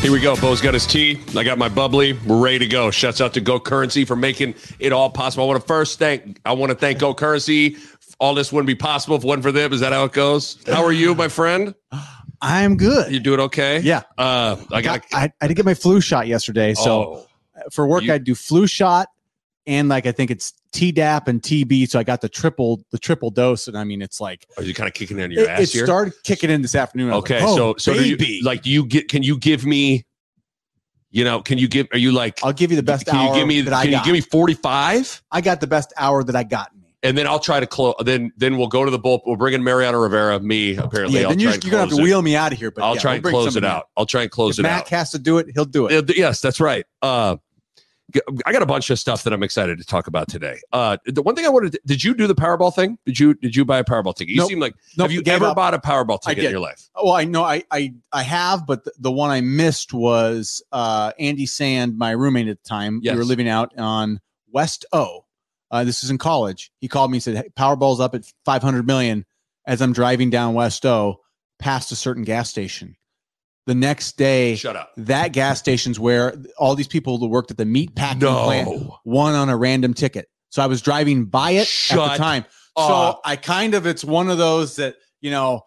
Here we go. Bo's got his tea. I got my bubbly. We're ready to go. Shouts out to Go Currency for making it all possible. I want to first thank I want to thank Go Currency. All this wouldn't be possible if it wasn't for them. Is that how it goes? How are you, my friend? I'm good. You doing okay? Yeah. Uh, I got. I, I did get my flu shot yesterday. So oh, for work, You- I do flu shot and like I think it's Tdap and TB. So I got the triple the triple dose, and I mean it's like are you kind of kicking it on your it, ass it here? started kicking in this afternoon. Okay, like, oh, so so you, like do you get? Can you give me? You know, can you give? Are you like? I'll give you the best can hour you give me? that I Can you give me forty five? I got the best hour that I got in me. And then I'll try to close. Then then we'll go to the bull. We'll bring in Mariano Rivera. Me apparently. Yeah, I'll then try you're, you're gonna have to it. wheel me out of here. But I'll yeah, try we'll and close it out. I'll try and close If it Mac out. has to do it, he'll do it. Uh, yes, that's right. Uh, I got a bunch of stuff that I'm excited to talk about today. Uh, the one thing I wanted, to, did you do the Powerball thing? Did you did you buy a Powerball ticket? You Nope. seem like Nope, have you ever up. bought a Powerball ticket in your life? Oh, I know. I I, I have, but the, the one I missed was uh, Andy Sand, my roommate at the time. Yes. We were living out on West O. Uh, this is in college. He called me and said, hey, "Powerball's up at 500 million." As I'm driving down West O, past a certain gas station. The next day, Shut up. that gas station's where all these people that worked at the meat packing plant won on a random ticket. So I was driving by it at the time. up. So I kind of it's one of those that you know.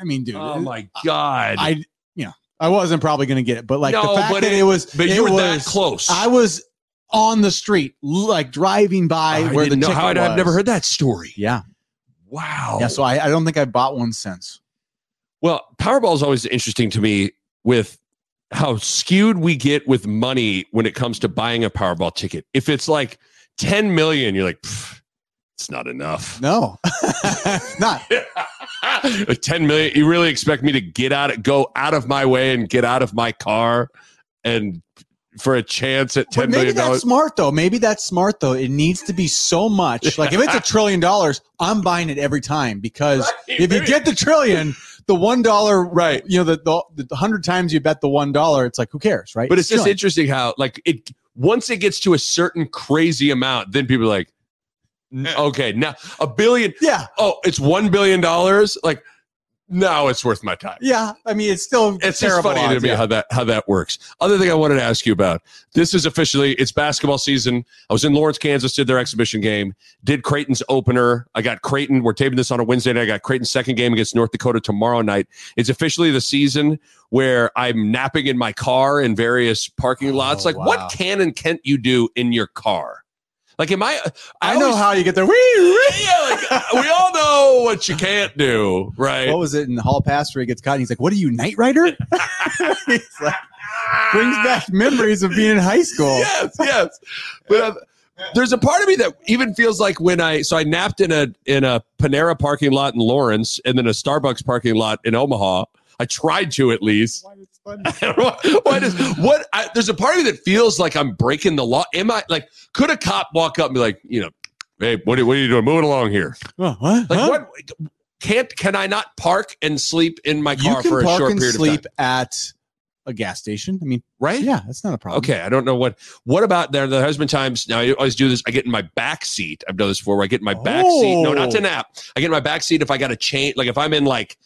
I mean, dude, Oh my god. I you know I wasn't probably going to get it, but like No, the fact that it- it, was, but it you were was, that close. I was on the street, like driving by I where the know ticket how I'd, was. I've never heard that story. Yeah, Wow. yeah. So I, I don't think I bought one since. Well, Powerball is always interesting to me with how skewed we get with money when it comes to buying a Powerball ticket. If it's like 10 million, you're like, it's not enough. No, not. 10 million, you really expect me to get out, of, go out of my way and get out of my car and for a chance at But maybe million that's dollars? smart though. Maybe that's smart though. It needs to be so much. Like if it's a trillion dollars, I'm buying it every time because Right, if you get the trillion, the one dollar, Right. You know, the, the the hundred times you bet the one dollar, it's like who cares, right? But it's just Trillion. interesting how like it once it gets to a certain crazy amount, then people are like, okay, now a billion. yeah, Oh, it's one billion dollars. Like now it's worth my time. yeah. I mean, it's still It's just terrible funny to me yeah. how that how that works. Other thing I wanted to ask you about. This is officially it's basketball season. I was in Lawrence, Kansas, did their exhibition game, did Creighton's opener. I got Creighton. We're taping this on a Wednesday night. I got Creighton's second game against North Dakota tomorrow night. It's officially the season where I'm napping in my car in various parking oh, lots. Oh, like, wow. what can and can't you do in your car? Like, am I? I know always- how you get there. Yeah, like we all know what you can't do, right? What was it in the hall pass where he gets caught? And he's like, "What are you, Knight Rider?" He's like, brings back memories of being in high school. yes, yes. But uh, there's a part of me that even feels like when I so I napped in a in a Panera parking lot in Lawrence and then a Starbucks parking lot in Omaha. I tried to at least. I don't why does what? I, there's a part of me that feels like I'm breaking the law. Am I like? Could a cop walk up and be like, you know, hey, what are, what are you doing? Moving along here. Oh, what? Like Huh? what? Can't can I not park and sleep in my You car can for a park short and period sleep of time? at a gas station. I mean, Right? yeah, that's not a problem. Okay, I don't know what. What about there? There has been times now. I always do this. I get in my back seat. I've done this before. Where I get in my back seat. No, not to Oh. nap. I get in my back seat if I got to change. Like if I'm in like,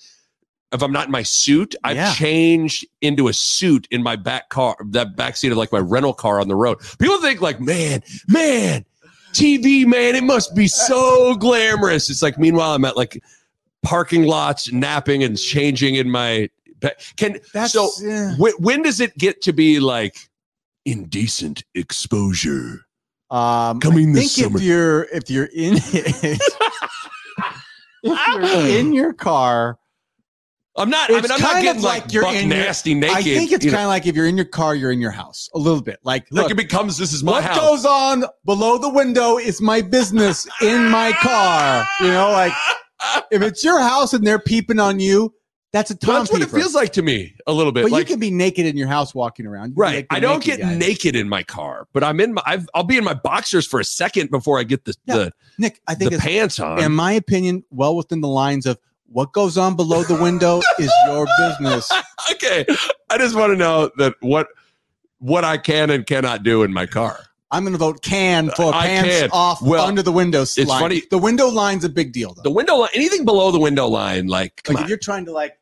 if I'm not in my suit, I've Yeah. changed into a suit in my back car. That back seat of like my rental car on the road. People think like, man, man, TV, man, it must be so glamorous. It's like meanwhile I'm at like parking lots, napping and changing in my. Can That's so yeah. when, when does it get to be like indecent exposure? Um, Coming I this summer. if you're if you're in it, if you're in your car I'm not. I mean, I'm not kind getting of like, like you're buck in your- nasty naked. I think it's kind of like if you're in your car, you're in your house a little bit. Like, like look, it becomes this is my what house. goes on below the window is my business in my car. You know, like if it's your house and they're peeping on you, that's a Tom That's what it feels like to me a little bit. But like you can be naked in your house walking around. Right, I don't get guy. naked in my car, but I'm in my. I've, I'll be in my boxers for a second before I get the Yeah, the, Nick, I think the it's, pants on. in my opinion, well within the lines of what goes on below the window is your business. okay, I just want to know that what what I can and cannot do in my car. I'm going to vote can for I pants can. off Well, under the window line. funny- The window line's a big deal, though. The window line, anything below the window line, like like if you're trying to like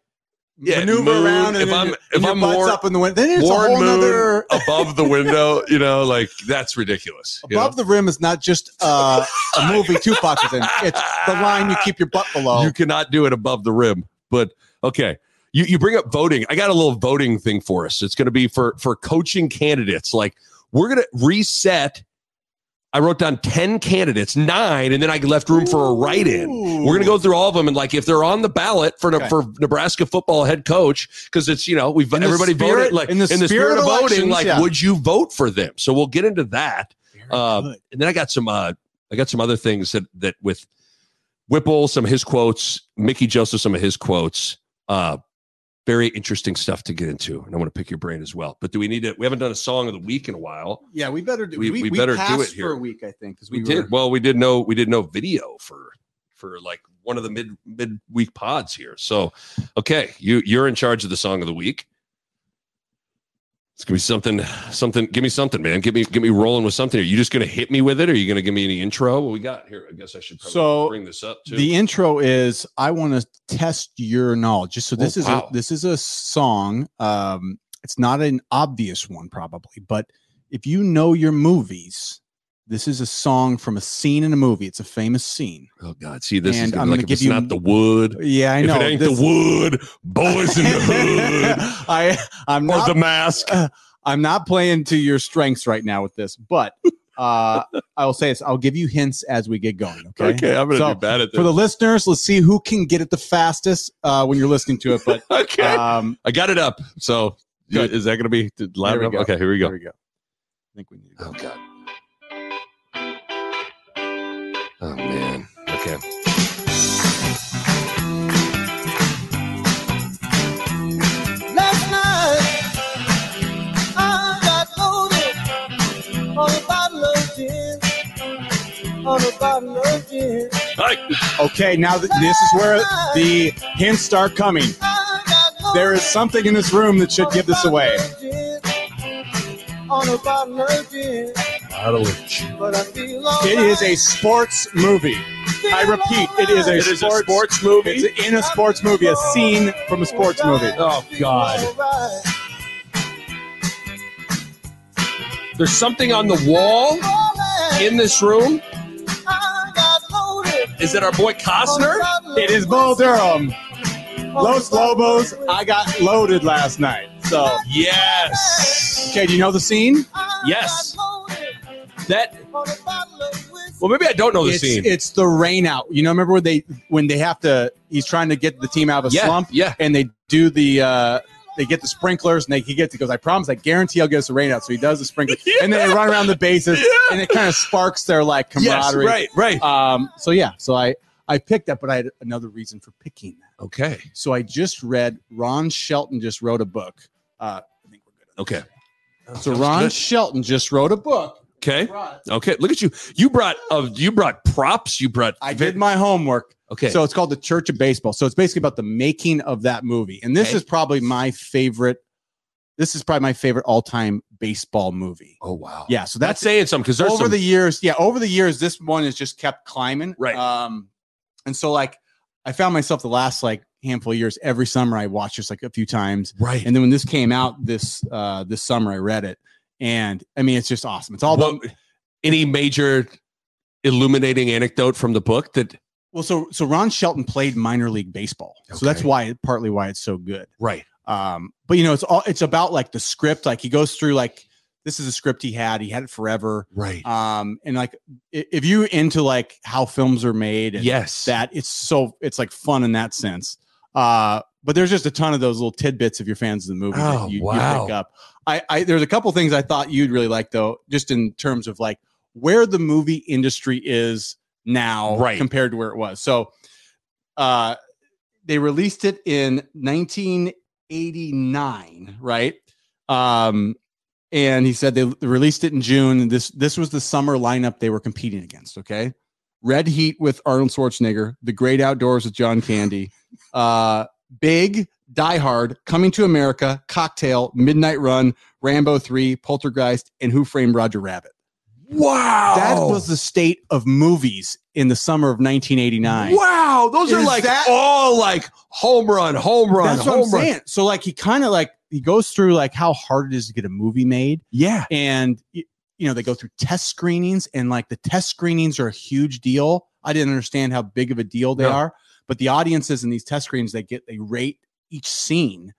Yeah, maneuver moon, around, and if I'm- if I'm butt's more- up in the window, then it's a whole moon nother. above the window, you know, like that's ridiculous. Above know? the rim is not just uh, a movie Tupac is in; it's the line you keep your butt below. You cannot do it above the rim. But okay. You you bring up voting. I got a little voting thing for us. It's going to be for for coaching candidates. Like we're going to reset. I wrote down 10 candidates, 9 and then I left room for a write-in. We're going to go through all of them and like if they're on the ballot for Okay. for Nebraska football head coach cuz it's you know we've In the everybody spirit- voted like in the spirit spirit of of voting like yeah. would you vote for them? So we'll get into that. Uh, and then I got some uh I got some other things that that with Whipple, some of his quotes, Mickey Joseph, some of his quotes. Uh very interesting stuff to get into. And I want to pick your brain as well. But do we need to we haven't done a song of the week in a while. yeah, we better do. we- We, we we better do it here. for a week, I think, because We, we, did well, we did no we did no video for for like one of the mid mid week pods here. So okay, you you're in charge of the song of the week. It's gonna be something, something. Give me something, man. Give me, get me rolling with something. Are you just gonna hit me with it? Or are you gonna give me any intro? What we got here? I guess I should probably So, bring this up too. The intro is I want to test your knowledge. Just so this Oh, is wow. a this is a song. Um, it's not an obvious one probably, but if you know your movies, this is a song from a scene in a movie. It's a famous scene. oh God, see this is And gonna I'm like gonna if give it's you- not the wood. Yeah, I know. if it ain't this- the wood, boys in the hood, I I'm or not the mask. I'm not playing to your strengths right now with this, but uh, I will say this. I'll give you hints as we get going. Okay. Okay, I'm gonna So, do bad at this. For the listeners, let's see who can get it the fastest uh, when you're listening to it. But okay, um, I got it up. So Good. is that gonna be loud There enough? go. Okay, here we go. There we go. I think we need to go. Oh God. Oh man. Okay. Last night I got loaded on a bottle of gin, on a bottle of gin. Hi. Okay, now th- this is where the hints start coming. I got loaded There is something in this room that should give this away. On a bottle of gin, but I feel all It is a sports movie. I repeat, it is a, It is a sports, sports movie. It's in a sports movie, a scene from a sports movie. Oh God. There's something on the wall in this room. Is it our boy Costner? It is Bull Durham. Los Lobos. I got loaded last night. So, Yes. okay, do you know the scene? Yes. That. Well, maybe I don't know the it's, scene. it's the rain out. You know, remember when they when they have to? He's trying to get the team out of a yeah. slump, Yeah. and they do the. uh they get the sprinklers and they he gets he goes, I promise, I guarantee I'll get us a rain out. So he does the sprinkler and then they run around the bases Yeah. and it kind of sparks their like Yes. camaraderie. Right. Right. Um, so yeah, so I I picked that, but I had another reason for picking that. Okay. So I just read Ron Shelton just wrote a book. Uh, I think we're good. Okay. So Ron Shelton just wrote a book. Okay. Okay. Look at you. You brought. Uh, you brought props. You brought. I did my homework. Okay. So it's called The Church of Baseball. So it's basically about the making of that movie. And this Okay. is probably my favorite. This is probably my favorite all-time baseball movie. oh wow. Yeah. So That's that's saying something because over some, the years. Yeah, over the years, this one has just kept climbing. Right. Um, and so like I found myself the last like handful of years every summer I watched this like a few times. right. And then when this came out this uh this summer, I read it. And I mean, it's just awesome. It's all about any major illuminating anecdote from the book that well, so so Ron Shelton played minor league baseball. So that's why partly why it's so good. right Um, but you know, it's all it's about like the script. Like he goes through like this is a script he had. He had it forever. right Um, and like if you into like how films are made and yes that it's so it's like fun in that sense. Uh, but there's just a ton of those little tidbits of your fans of the movie Oh, that you, you wow. pick up. I, I there's a couple things I thought you'd really like though, just in terms of like where the movie industry is now Right. compared to where it was. So uh they released it in 1989, right? Um and he said they released it in June. This this was the summer lineup they were competing against. Okay, Red Heat with Arnold Schwarzenegger, The Great Outdoors with John Candy, uh, Big, Die Hard, Coming to America, Cocktail, Midnight Run, Rambo Three, Poltergeist, and Who Framed Roger Rabbit. Wow. That was the state of movies in the summer of 1989. Wow. Those are like that- all like home run, home run, That's what home I'm run. saying. So like he kind of like he goes through like how hard it is to get a movie made. Yeah. and you know they go through test screenings and like the test screenings are a huge deal i didn't understand how big of a deal they are but the audiences in these test screens they get they rate each scene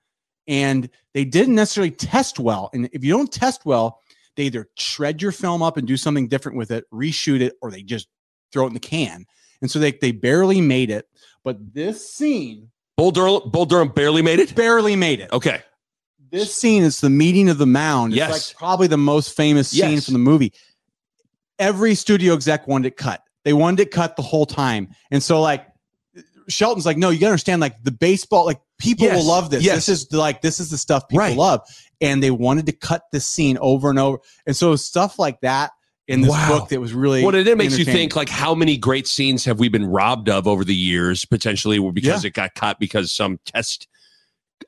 and they didn't necessarily test well and if you don't test well they either shred your film up and do something different with it reshoot it or they just throw it in the can and so they, they barely made it but this scene Bull Durham, Bull Durham barely made it. barely made it Okay. this scene is the meeting of the mound. It's Yes. like probably the most famous scene Yes. from the movie. Every studio exec wanted it cut. They wanted it cut the whole time. And so like Shelton's like, no, you gotta understand, like the baseball, like people Yes. will love this. Yes. This is like this is the stuff people Right. love. And they wanted to cut this scene over and over. And so stuff like that in this Wow. book that was really Well, it makes you think like how many great scenes have we been robbed of over the years potentially because it got cut because some test,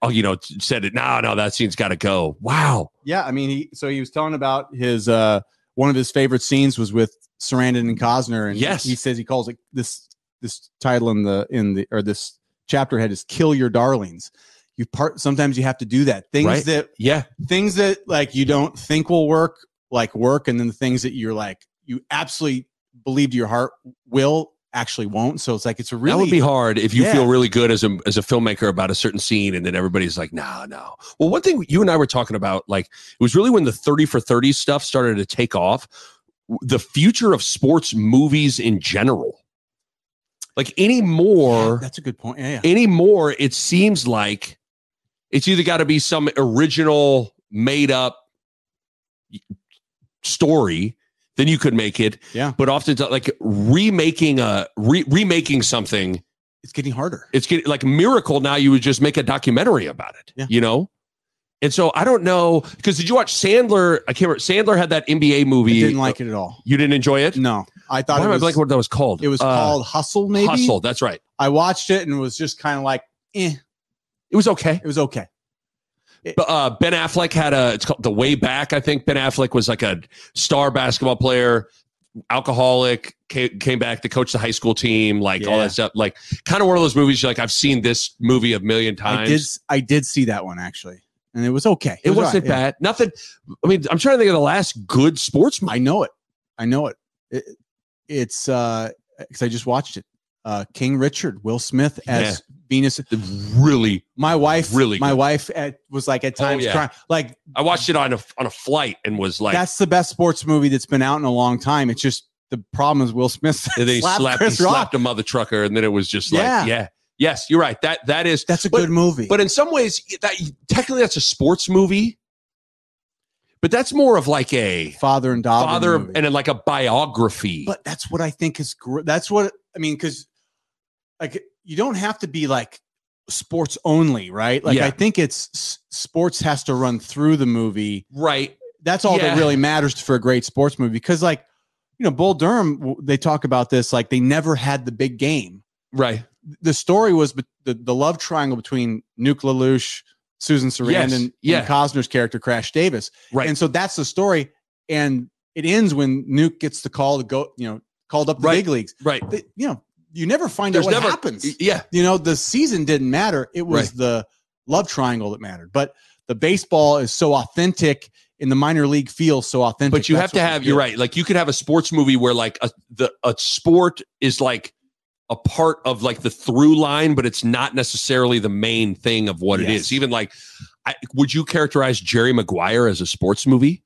oh, you know, said it. No, no, that scene's got to go. Wow. Yeah, I mean, he so he was telling about his uh one of his favorite scenes was with Sarandon and Costner, and Yes. he says he calls it this this title in the in the or this chapter head is "Kill Your Darlings." You part sometimes you have to do that things Right. that Yeah. things that like you don't think will work like work, and then the things that you're like you absolutely believe to your heart will actually won't. So it's like it's a really that would be hard if you Yeah. feel really good as a as a filmmaker about a certain scene, and then everybody's like, "No, no." Well, one thing you and I were talking about, like, it was really when the thirty for thirty stuff started to take off. The future of sports movies in general, like anymore, that's a good point. Yeah, yeah. anymore, it seems like it's either got to be some original made up story. Then you could make it, Yeah. But often, like remaking a re- remaking something it's getting harder. it's getting like miracle now you would just make a documentary about it Yeah. you know and so i don't know because did you watch sandler i can't remember sandler had that nba I movie didn't like it at all. you didn't enjoy it No, I thought why it was, blanking what that was called it was Uh, called Hustle. Maybe hustle that's right I watched it and was just kind of like, eh, it was okay it was okay. but uh, ben affleck had a it's called the way back i think ben affleck was like a star basketball player alcoholic came, came back to coach the high school team like all that stuff like kind of one of those movies you're like i've seen this movie a million times I did, I did see that one actually, and it was okay. it was wasn't all right, yeah. bad nothing i mean i'm trying to think of the last good sports movie I know it. I know it. it it's uh, because I just watched it. Uh, King Richard, Will Smith as Venus. really My wife, Really my good. wife at, was like at Oh, times yeah. crying. Like I watched it on a on a flight and was like, that's the best sports movie that's been out in a long time. It's just the problem is Will Smith and then he slapped slapped, he Chris Rock. slapped a mother trucker, and then it was just like, Yeah. yeah, yes, you're right. That that is, That's a But- good movie. but in some ways, that technically that's a sports movie, but that's more of like a father and daughter. father movie. and like a biography. but that's what I think is gr- that's what I mean because like you don't have to be like sports only, right? Like Yeah. I think it's s- sports has to run through the movie. right, That's all Yeah. that really matters for a great sports movie because like you know Bull Durham they talk about this like they never had the big game. right, The story was the the love triangle between Nuke LaLoosh, Susan Sarandon, Yes. and Yeah. Costner's character Crash Davis. right, And so that's the story. And it ends when Nuke gets the call to go, you know, called up the Right. big leagues. right. They- you know, you never find There's out what never happens. Yeah, You know, the season didn't matter. It was Right. the love triangle that mattered. But the baseball is so authentic in the minor league feels so authentic. but you That's have to have. You're right. Like you could have a sports movie where like a the a sport is like a part of like the through line, but it's not necessarily the main thing of what it Yes. is. Even like, I, would you characterize Jerry Maguire as a sports movie?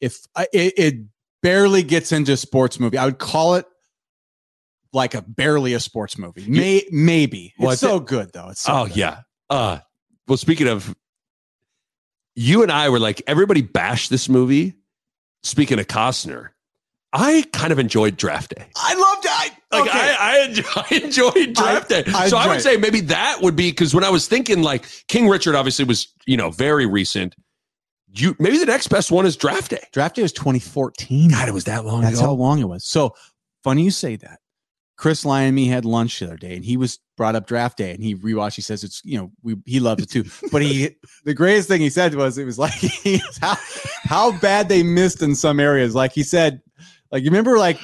If I, it, it barely gets into sports movie, I would call it like a barely a sports movie. May, maybe. Well, it's so good though. It's so oh good. yeah. Uh, well, speaking of, you and I were like, everybody bashed this movie. Speaking of Costner, I kind of enjoyed Draft Day. I loved it. I, Like okay. I, I, enjoy, I enjoyed Draft Day. I so I would say maybe that would be because when I was thinking like King Richard obviously was you know very recent. You maybe the next best one is Draft Day. Draft day was 2014. God, it was that long That's ago. how long it was. So funny you say that. Chris Lyon and me had lunch the other day, and he was brought up draft day, and he rewatched. He says it's you know we he loves it too. But he the greatest thing he said was it was like how how bad they missed in some areas. Like he said, like you remember like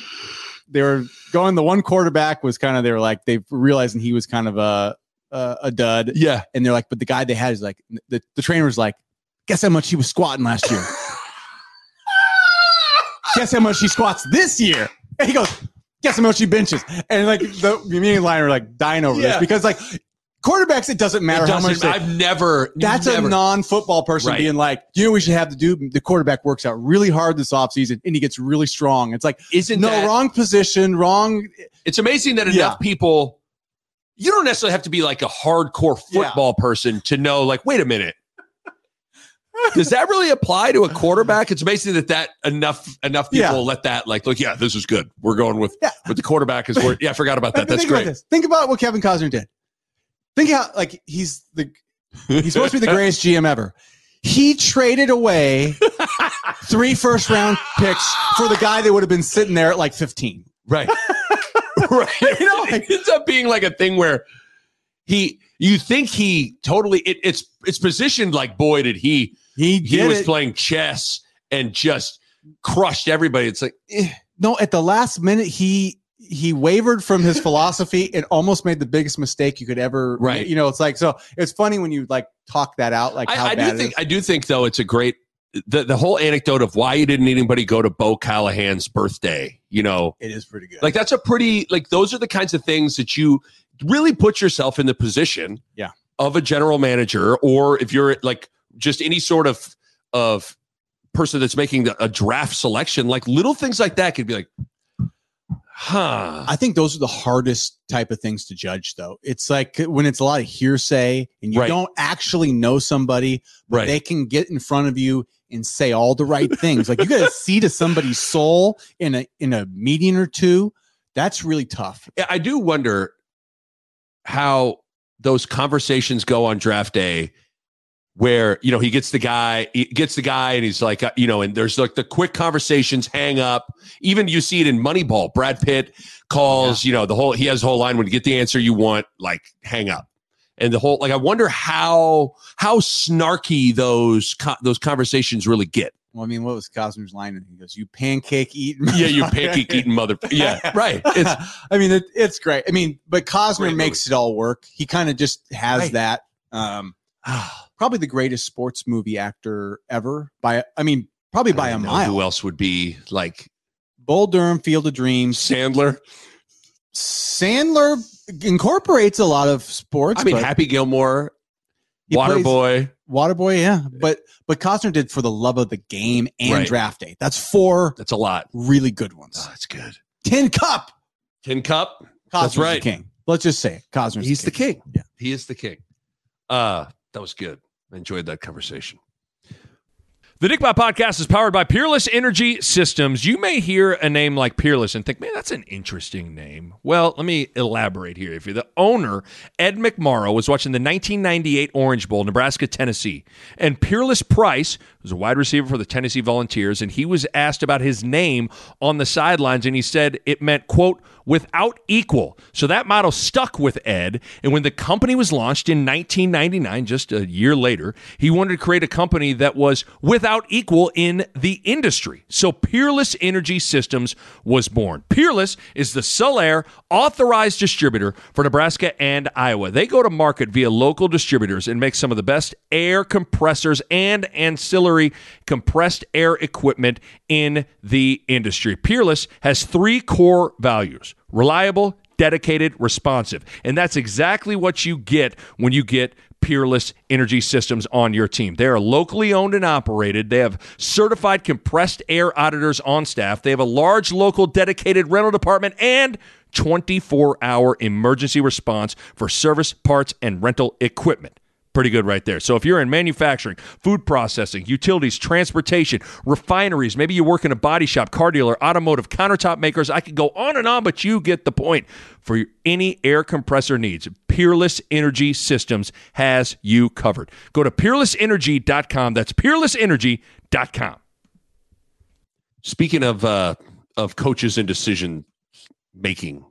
they were going. The one quarterback was kind of they were like they realizing he was kind of a a, a dud, yeah, and they're like, but the guy they had is like the the trainer was like, guess how much he was squatting last year. guess how much he squats this year. And he goes, guess how much he benches. And like the me and Lyon are like dying over Yeah. this because like quarterbacks, it doesn't matter It how much. They, I've never. that's never, a non-football person Right. being like, you know, we should have to do. The quarterback works out really hard this offseason and he gets really strong. It's like Isn't no that- wrong position, wrong. It's amazing that enough Yeah. people. You don't necessarily have to be like a hardcore Yeah. football person to know. Like, wait a minute. Does that really apply to a quarterback? It's amazing that that enough enough people Yeah. let that like look. Yeah, this is good. We're going with Yeah. with the quarterback is where. Yeah, I forgot about that. That's think about great. this. Think about what Kevin Costner did. Think how like he's the he's supposed to be the greatest GM ever. He traded away three first round picks for the guy that would have been sitting there at like 15. Right. right. You know, it ends up being like a thing where he you think he totally it, it's it's positioned like boy did he He he was it. playing chess and just crushed everybody. It's like eh. no, at the last minute he he wavered from his philosophy and almost made the biggest mistake you could ever Right. You know, it's like so it's funny when you like talk that out like how I, I do think. I do think though it's a great the the whole anecdote of why you didn't anybody go to Bo Callahan's birthday, you know, it is pretty good. like that's a pretty like those are the kinds of things that you really put yourself in the position Yeah. of a general manager or if you're like just any sort of of person that's making the, a draft selection like little things like that could be like huh I think those are the hardest type of things to judge, though. It's like when it's a lot of hearsay and you Right. don't actually know somebody, but right they can get in front of you and say all the right things. Like you got to see to somebody's soul in a in a meeting or two. That's really tough. Yeah, I do wonder how those conversations go on draft day where you know he gets the guy he gets the guy and he's like uh, you know and there's like the quick conversations hang up even you see it in moneyball brad pitt calls you know the whole he has the whole line when you get the answer you want like hang up and the whole like i wonder how how snarky those co- those conversations really get Well, I mean, what was Costner's line? And he goes, "You pancake eating." yeah you pancake eating mother yeah right it's I mean, it, it's great. I mean, but Costner Great makes it all work. He kind of just has Right. that. Um, probably the greatest sports movie actor ever. By I mean, probably by a mile. who else would be like Bull Durham, Field of Dreams. sandler Sandler incorporates a lot of sports. I mean, Happy Gilmore, Waterboy. Waterboy, yeah. But but Costner did for the love of the game and Right. draft day. That's four That's a lot. really good ones. Oh, that's good. Tin Cup. Tin Cup. Costner's That's right. the king. Let's just say it. Costner's He's the king. Yeah. He is the king. Uh, that was good. Enjoyed that conversation. The Nickbot podcast is powered by Peerless Energy Systems. You may hear a name like Peerless and think, man, that's an interesting name. Well, let me elaborate here. If you're the owner, Ed McMorrow was watching the 1998 Orange Bowl, Nebraska, Tennessee, and Peerless Price was a wide receiver for the Tennessee Volunteers, and he was asked about his name on the sidelines, and he said it meant, quote, without equal. So that motto stuck with Ed. And when the company was launched in 1999, just a year later, he wanted to create a company that was without equal in the industry. So Peerless Energy Systems was born. Peerless is the Sullair authorized distributor for Nebraska and Iowa. They go to market via local distributors and make some of the best air compressors and ancillary compressed air equipment in the industry. Peerless has three core values reliable, dedicated, responsive. And that's exactly what you get when you get Peerless Energy Systems on your team. They are locally owned and operated. They have certified compressed air auditors on staff. They have a large local dedicated rental department and 24 hour emergency response for service, parts, and rental equipment. Pretty good right there. So if you're in manufacturing, food processing, utilities, transportation, refineries, maybe you work in a body shop, car dealer, automotive, countertop makers, I could go on and on, but you get the point. For any air compressor needs, Peerless Energy Systems has you covered. Go to peerlessenergy.com. That's peerlessenergy.com. Speaking of uh, of coaches and decision making,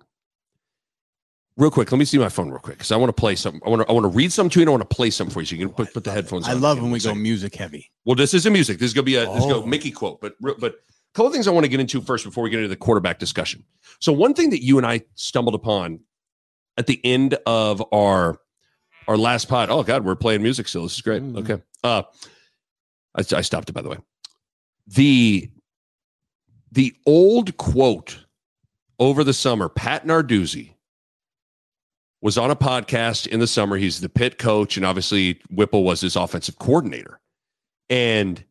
real quick, let me see my phone real quick because I want to play something. I want to I want to read something to you. and I want to play something for you. So you can put, put the headphones. On. I on. love when we go second. music heavy. Well, this isn't music. This is gonna be a this is Oh. go Mickey quote, but but a couple of things I want to get into first before we get into the quarterback discussion. So one thing that you and I stumbled upon at the end of our our last pod. Oh God, we're playing music still. This is great. Mhm. Okay, uh, I, I stopped it by the way. The the old quote over the summer, Pat Narduzzi was on a podcast in the summer. He's the Pitt coach, and obviously Whipple was his offensive coordinator. And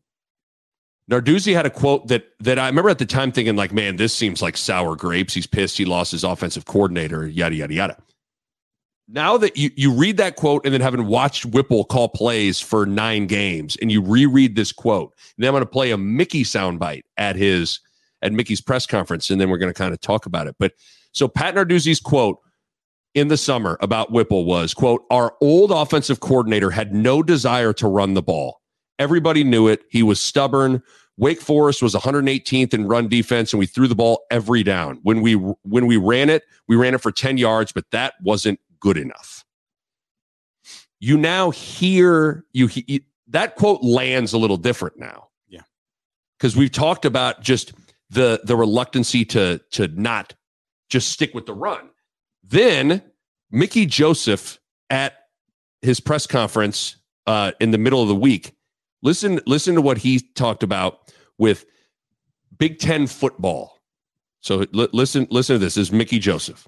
Narduzzi had a quote that that I remember at the time thinking, like, man, this seems like sour grapes. He's pissed he lost his offensive coordinator, yada yada yada. Now that you you read that quote and then having watched Whipple call plays for nine games, and you reread this quote, and then I'm going to play a Mickey soundbite at his at Mickey's press conference, and then we're going to kind of talk about it. But so Pat Narduzzi's quote in the summer about Whipple was, quote, our old offensive coordinator had no desire to run the ball. Everybody knew it. He was stubborn. Wake Forest was 118th in run defense, and we threw the ball every down. When we when we ran it, we ran it for 10 yards, but that wasn't good enough. You now hear you, he, that quote lands a little different now. Yeah. Because we've talked about just the the reluctancy to to not just stick with the run. Then Mickey Joseph at his press conference uh, in the middle of the week. Listen, listen to what he talked about with Big Ten football. So li- listen, listen to this. this is Mickey Joseph.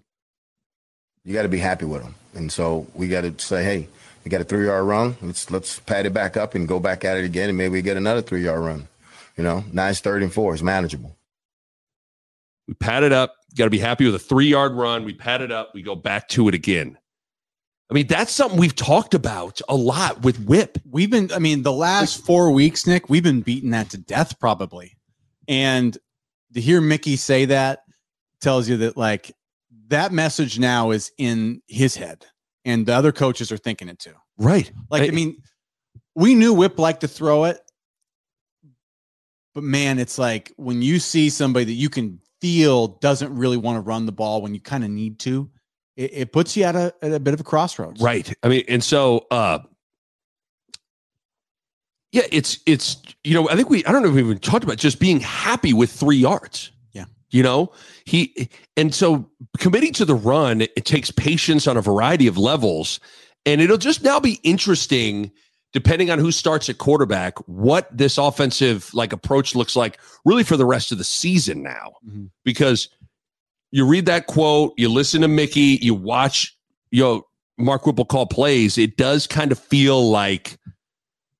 you got to be happy with them. And so we got to say, hey, we got a three yard run. Let's let's pat it back up and go back at it again, and maybe we get another three yard run. You know, nice third and four is manageable. We pat it up. Got to be happy with a three yard run. We pat it up. We go back to it again. I mean, that's something we've talked about a lot with Whip. We've been, I mean, the last four weeks, Nick, we've been beating that to death probably. And to hear Mickey say that tells you that like that message now is in his head and the other coaches are thinking it too. Right. Like, I mean, we knew Whip liked to throw it, but man, it's like when you see somebody that you can doesn't really want to run the ball when you kind of need to, it, it puts you at a, at a bit of a crossroads. Right. I mean, and so uh yeah, it's it's you know, I think we I don't know if we even talked about just being happy with three yards. Yeah. You know, he and so committing to the run, it takes patience on a variety of levels. And it'll just now be interesting, depending on who starts at quarterback, what this offensive like approach looks like really for the rest of the season now. Mhm. Because you read that quote, you listen to Mickey, you watch, you know, Mark Whipple call plays, it does kind of feel like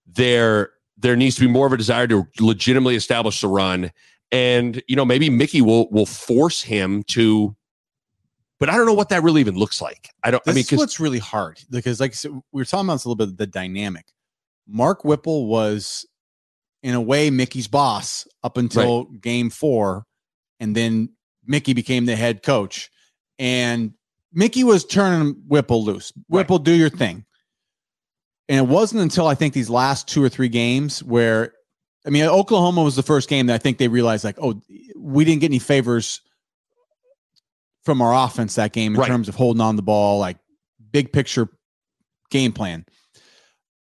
there there needs to be more of a desire to legitimately establish the run. And you know, maybe Mickey will will force him to, but I don't know what that really even looks like. I don't. This I mean, is what's really hard because, like said, we were talking about a little bit of the dynamic. Mark Whipple was, in a way, Mickey's boss up until game four, and then Mickey became the head coach, and Mickey was turning Whipple loose. Whipple, do your thing. And it wasn't until I think these last two or three games where, I mean, Oklahoma was the first game that I think they realized, like, oh, we didn't get any favors from our offense that game in Right. terms of holding on the ball, like big picture game plan.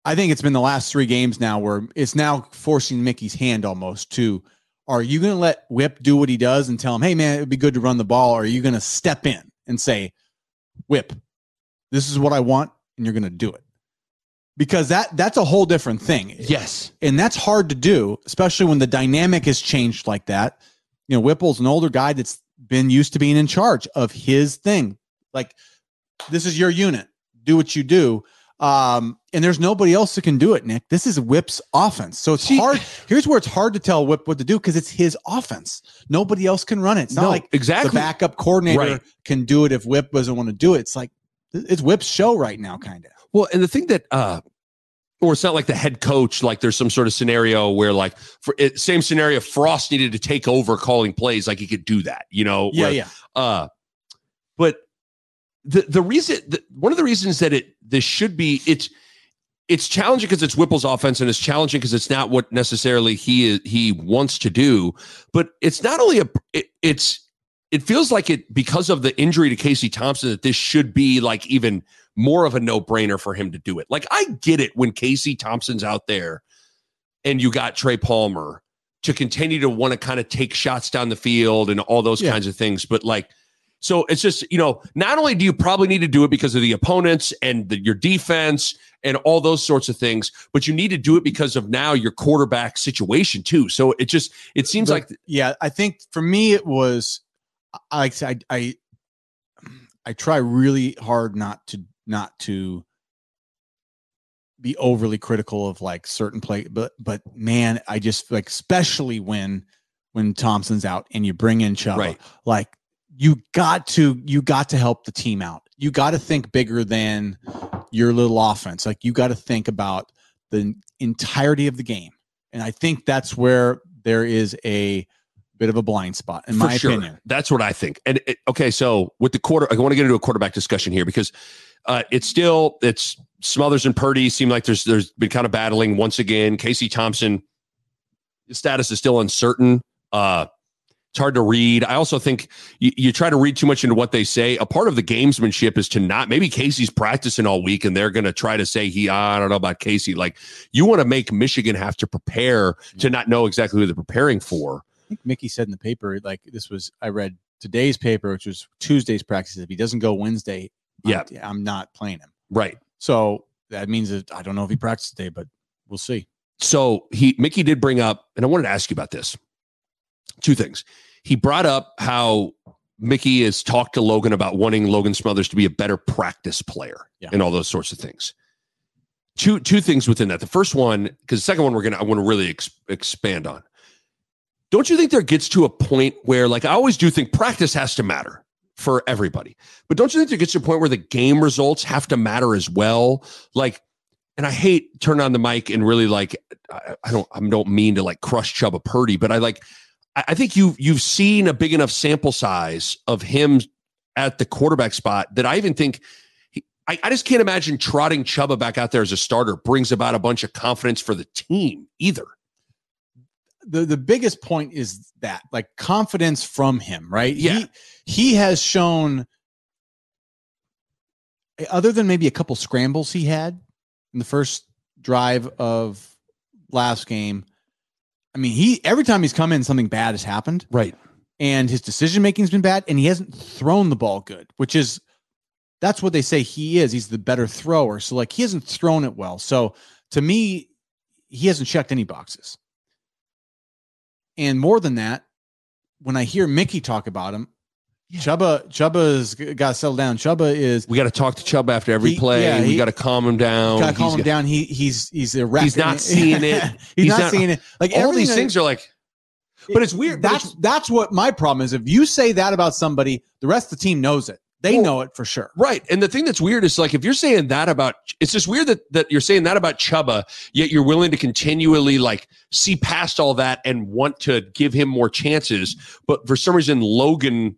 I think it's been the last three games now where it's now forcing Mickey's hand almost to are you going to let Whip do what he does and tell him, hey, man, it'd be good to run the ball? Or are you going to step in and say, Whip, this is what I want, and you're going to do it? Because that that's a whole different thing. yes, And that's hard to do, especially when the dynamic has changed like that. You know, Whipple's an older guy that's been used to being in charge of his thing. Like, this is your unit. Do what you do. Um, and there's nobody else that can do it, Nick. This is Whip's offense. So it's See- hard. Here's where it's hard to tell Whip what to do because it's his offense. Nobody else can run it. It's not no, like exactly. the backup coordinator Right. can do it if Whip doesn't want to do it. It's like it's Whip's show right now, kind of. Well, and the thing that uh or it's not like the head coach. Like there's some sort of scenario where, like, for it, same scenario, Frost needed to take over calling plays, like he could do that. You know? Yeah, where- yeah. Uh, but the the reason, the, one of the reasons that it this should be it's it's challenging because it's Whipple's offense and it's challenging because it's not what necessarily he is, he wants to do. But it's not only a it, it's it feels like it because of the injury to Casey Thompson that this should be like even more of a no brainer for him to do it. Like I get it when Casey Thompson's out there and you got Trey Palmer to continue to want to kind of take shots down the field and all those Yeah. kinds of things. But like, so it's just, you know, not only do you probably need to do it because of the opponents and the, your defense and all those sorts of things, but you need to do it because of now your quarterback situation too. So it just, it seems The- like, yeah i think for me it was i i i, I try really hard not to not to be overly critical of like certain play but but man i just like especially when when thompson's out and you bring in Chuba, Right. like you got to you got to help the team out you got to think bigger than your little offense like you got to think about the entirety of the game and i think that's where there is a bit of a blind spot in For my sure. opinion That's what I think. And it, okay, so with the quarter, I want to get into a quarterback discussion here because uh, it's still it's Smothers and Purdy seem like there's there's been kind of battling once again. Casey Thompson, his status is still uncertain. Uh, it's hard to read. I also think you, you try to read too much into what they say. A part of the gamesmanship is to not maybe Casey's practicing all week and they're going to try to say he ah, I don't know about Casey. Like you want to make Michigan have to prepare to not know exactly who they're preparing for. I think Mickey said in the paper, like this was I read today's paper, which was Tuesday's practice. If he doesn't go Wednesday, Yeah. I'm, I'm not playing him. Right. So that means that I don't know if he practiced today, but we'll see. so he Mickey did bring up, and I wanted to ask you about this. Two things. He brought up how Mickey has talked to Logan about wanting Logan Smothers to be a better practice player Yeah. and all those sorts of things. Two two things within that. The first one, because the second one we're gonna I want to really ex- expand on. Don't you think there gets to a point where, like, I always do think practice has to matter for everybody, but don't you think there gets to a point where the game results have to matter as well? Like, and I hate turn on the mic and really like I, I don't I don't mean to like crush Chuba Purdy, but I like I, think you you've seen a big enough sample size of him at the quarterback spot that I even think he, I, I just can't imagine trotting Chuba back out there as a starter brings about a bunch of confidence for the team either. The the biggest point is that like confidence from him, right? Yeah. He he has shown other than maybe a couple scrambles he had in the first drive of last game. I mean, he every time he's come in, something bad has happened. Right. and his decision making's been bad and he hasn't thrown the ball good which is that's what they say he is he's the better thrower so like he hasn't thrown it well so to me he hasn't checked any boxes and more than that when i hear mickey talk about him Chuba Chuba's got to settle down. Chuba is We got to talk to Chuba after every He- play. yeah, we got to calm him down. got to calm He's him got- down. He he's he's a wreck. He's not seeing it. he's, He's not, not- seeing it. Like All these that- things are like, but it's weird. That's it's- that's what my problem is. If you say that about somebody, the rest of the team knows it. They Well, know it for sure. Right. And the thing that's weird is like if you're saying that about it's just weird that that you're saying that about Chuba, yet you're willing to continually like see past all that and want to give him more chances. But for some reason, Logan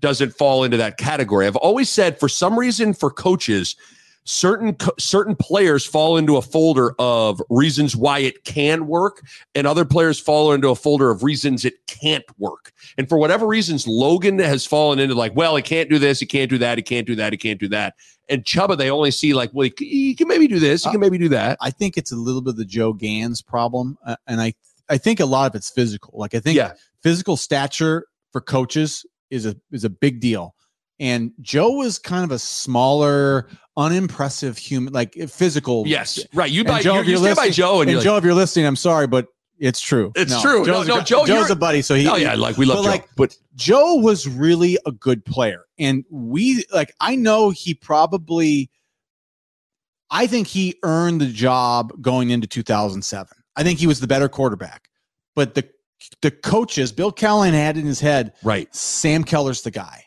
doesn't fall into that category. I've always said for some reason for coaches, certain co- certain players fall into a folder of reasons why it can work and other players fall into a folder of reasons it can't work and for whatever reasons logan has fallen into like well he can't do this he can't do that he can't do that he can't do that and Chuba, they only see like well he, can maybe do this he can maybe do that I think it's a little bit of the Joe Ganz problem, uh, and I I think a lot of it's physical. Like I think yeah physical stature for coaches is a is a big deal. And Joe was kind of a smaller, unimpressive human, like uh, physical. yes right you buy Joe, you, you you're stand by listening- joe and, And Joe, if you're listening, I'm sorry, but it's true. It's true. No, Joe's no, a, Joe, Joe's a buddy, so he. like oh yeah like we love But, joe like, but Joe was really a good player. And we like I know he probably I think he earned the job going into 2007. I think he was the better quarterback. But the the coaches, Bill Callahan had in his head, right Sam Keller's the guy.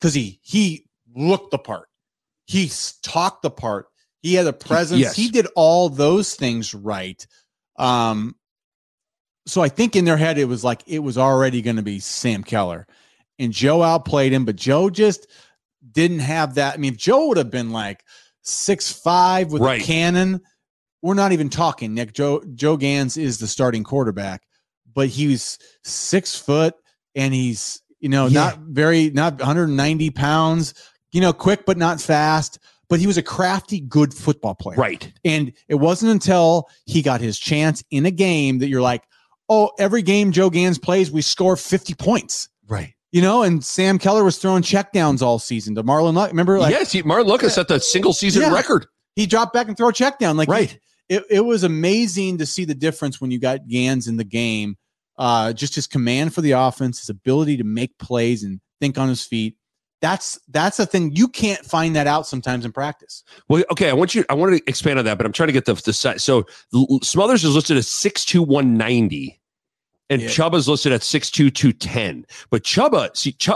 Cuz he he looked the part. He talked the part. He had a presence. yes. He did all those things right. Um, so I think in their head it was like it was already going to be Sam Keller, and Joe outplayed him, but Joe just didn't have that. I mean, if Joe would have been like six five with Right. a cannon, we're not even talking. Nick Joe Joe Ganz is the starting quarterback, but he's six foot and he's you know Yeah. not very not 190 pounds. You know, quick but not fast. But he was a crafty, good football player. Right. And it wasn't until he got his chance in a game that you're like, oh, every game Joe Ganz plays, we score 50 points. Right. You know, and Sam Keller was throwing checkdowns all season to Marlon Luck. Remember, like yes, he, Martin Lucas set the single season Yeah. record. he dropped back and throw a check down. Like Right. it, it was amazing to see the difference when you got Ganz in the game. Uh, just his command for the offense, his ability to make plays and think on his feet. That's that's a thing you can't find that out sometimes in practice. Well, okay, I want you. I want to expand on that, but I'm trying to get the the site. So Smothers is listed as six two one ninety, and Yeah. Chuba's listed at six two two ten. But Chuba, see, Ch-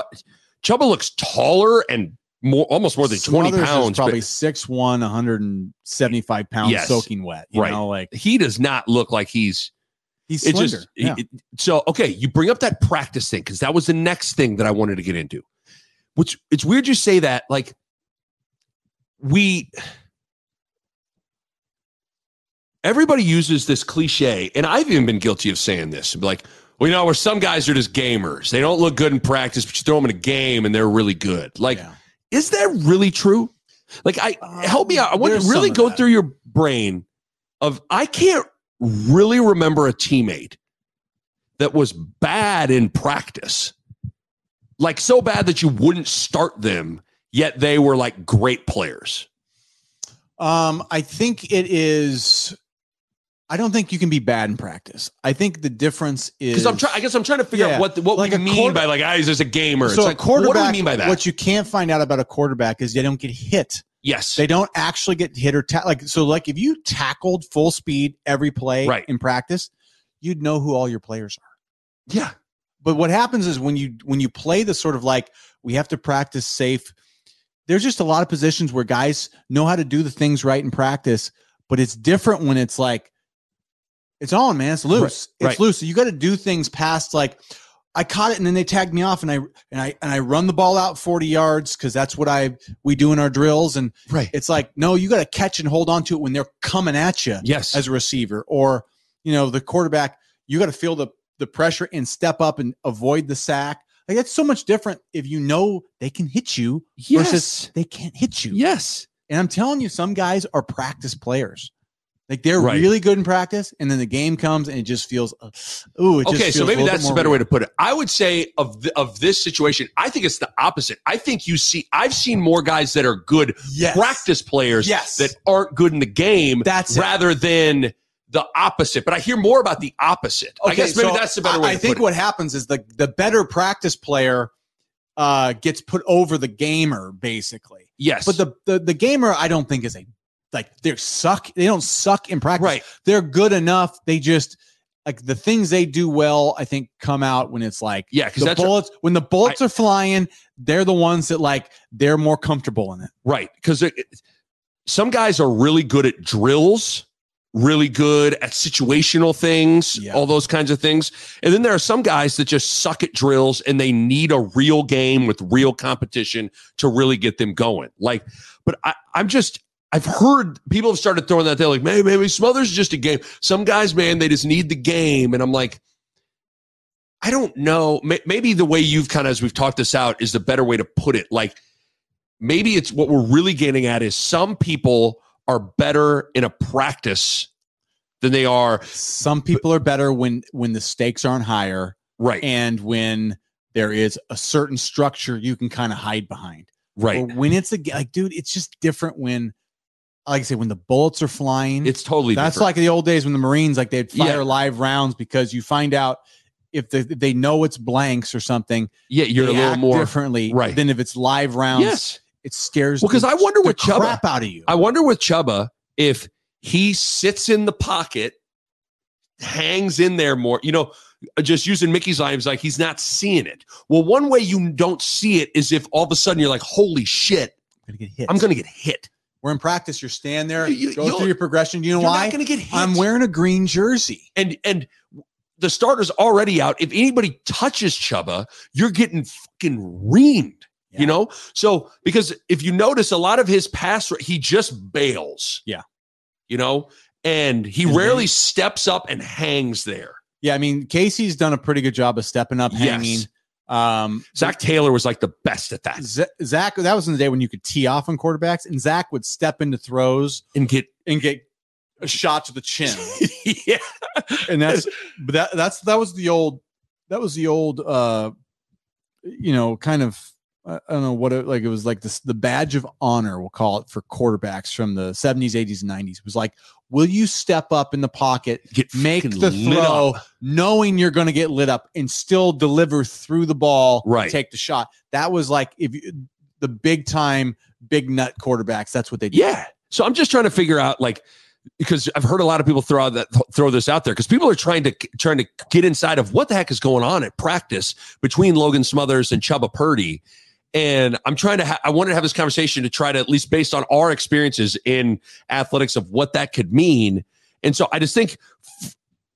Chuba looks taller and more, almost more than twenty Smothers is pounds. probably but six 175 pounds, Yes. soaking wet. You Right. know, like he does not look like he's. He's slender. just yeah. it- so okay. You bring up that practice thing because that was the next thing that I wanted to get into. Which it's weird you say that. Like we everybody uses this cliche, and I've even been guilty of saying this. Like, well, you know, where some guys are just gamers. They don't look good in practice, but you throw them in a game and they're really good. Like, Yeah. is that really true? Like, I uh, help me out. I want to really go that. through your brain of I can't really remember a teammate that was bad in practice. Like so bad that you wouldn't start them, yet they were like great players. Um, I think it is. I don't think you can be bad in practice. I think the difference is Because I'm trying. I guess I'm trying to figure Yeah. out what the, what Like we mean by like, ah, he's just a gamer. So it's a like, quarterback. what do we mean by that? What you can't find out about a quarterback is they don't get hit. Yes, They don't actually get hit or ta- like so. Like if you tackled full speed every play Right. in practice, you'd know who all your players are. yeah, But what happens is when you when you play the sort of like we have to practice safe. There's just a lot of positions where guys know how to do the things right in practice, but it's different when it's like it's on, man. It's loose. Right, It's right. loose. So you got to do things past like I caught it and then they tagged me off and I and I and I run the ball out 40 yards because that's what I we do in our drills. And right. it's like, no, you got to catch and hold on to it when they're coming at you Yes, as a receiver or you know the quarterback you got to feel the the pressure and step up and avoid the sack like that's so much different if you know they can hit you versus yes, they can't hit you yes. and i'm telling you some guys are practice players like they're Right. really good in practice and then the game comes and it just feels uh, ooh it just Okay, so maybe that's a better way to put it. I would say of th- of this situation, I think it's the opposite. I think you see, I've seen more guys that are good yes practice players Yes. that aren't good in the game. That's it. rather than the opposite. But I hear more about the opposite. I guess maybe so that's the better way. I to think put it. what happens is the the better practice player uh gets put over the gamer basically yes, But the, the the gamer, I don't think is a like they're suck. They don't suck in practice. right. They're good enough. They just like the things they do well. I think come out when it's like Yeah, because the bullets. when the bullets are flying, they're the ones that like they're more comfortable in it. right. Because some guys are really good at drills, really good at situational things, Yeah. all those kinds of things. And then there are some guys that just suck at drills and they need a real game with real competition to really get them going. Like, but I, I'm just. I've heard people have started throwing that. They're like, maybe, maybe Smothers is just a game. Some guys, man, they just need the game. And I'm like, I don't know. Maybe the way you've kind of, as we've talked this out, is the better way to put it. Like, maybe it's what we're really getting at is some people are better in a practice than they are. Some people are better when when the stakes aren't higher Right. and when there is a certain structure you can kind of hide behind. right. Or when it's a like, dude, it's just different when, like I say, when the bullets are flying. It's totally That's different. like the old days when the Marines like they'd fire Yeah. live rounds because you find out if, the, if they know it's blanks or something, yeah, you're a little more. differently right. than if it's live rounds. Yes. It scares. Well, 'cause the- I wonder what with Chuba- crap out of you. I wonder with Chuba if he sits in the pocket, hangs in there more, you know, just using Mickey's lines like he's not seeing it. Well, one way you don't see it is if all of a sudden you're like, holy shit, I'm gonna get hit. I'm going to get hit. Where in practice, you're standing there, You- you- go through your progression. You know You're why? not to get hit. I'm wearing a green jersey. and and the starter's already out. If anybody touches Chuba, you're getting fucking reamed. Yeah. You know, so because if you notice, a lot of his pass, he just bails. Yeah. you know, and he And rarely then- steps up and hangs there. Yeah, I mean, Casey's done a pretty good job of stepping up, Yes. Um, Zach Taylor was like the best at that, Z- Zach, that was in the day when you could tee off on quarterbacks, and Zach would step into throws and get and get a shot to the chin. yeah, and that's but that that's that was the old that was the old uh you know kind of I don't know what it like it was like this the badge of honor we'll call it for quarterbacks from the 70s 80s and 90s was like will you step up in the pocket get make the throw knowing you're going to get lit up and still deliver through the ball Right. take the shot that was like if you, the big time big nut quarterbacks that's what they did Yeah. So I'm just trying to figure out like because I've heard a lot of people throw out that throw this out there because people are trying to trying to get inside of what the heck is going on at practice between Logan Smothers and Chuba Purdy. And I'm trying to ha- I wanted to have this conversation to try to at least based on our experiences in athletics of what that could mean. And so I just think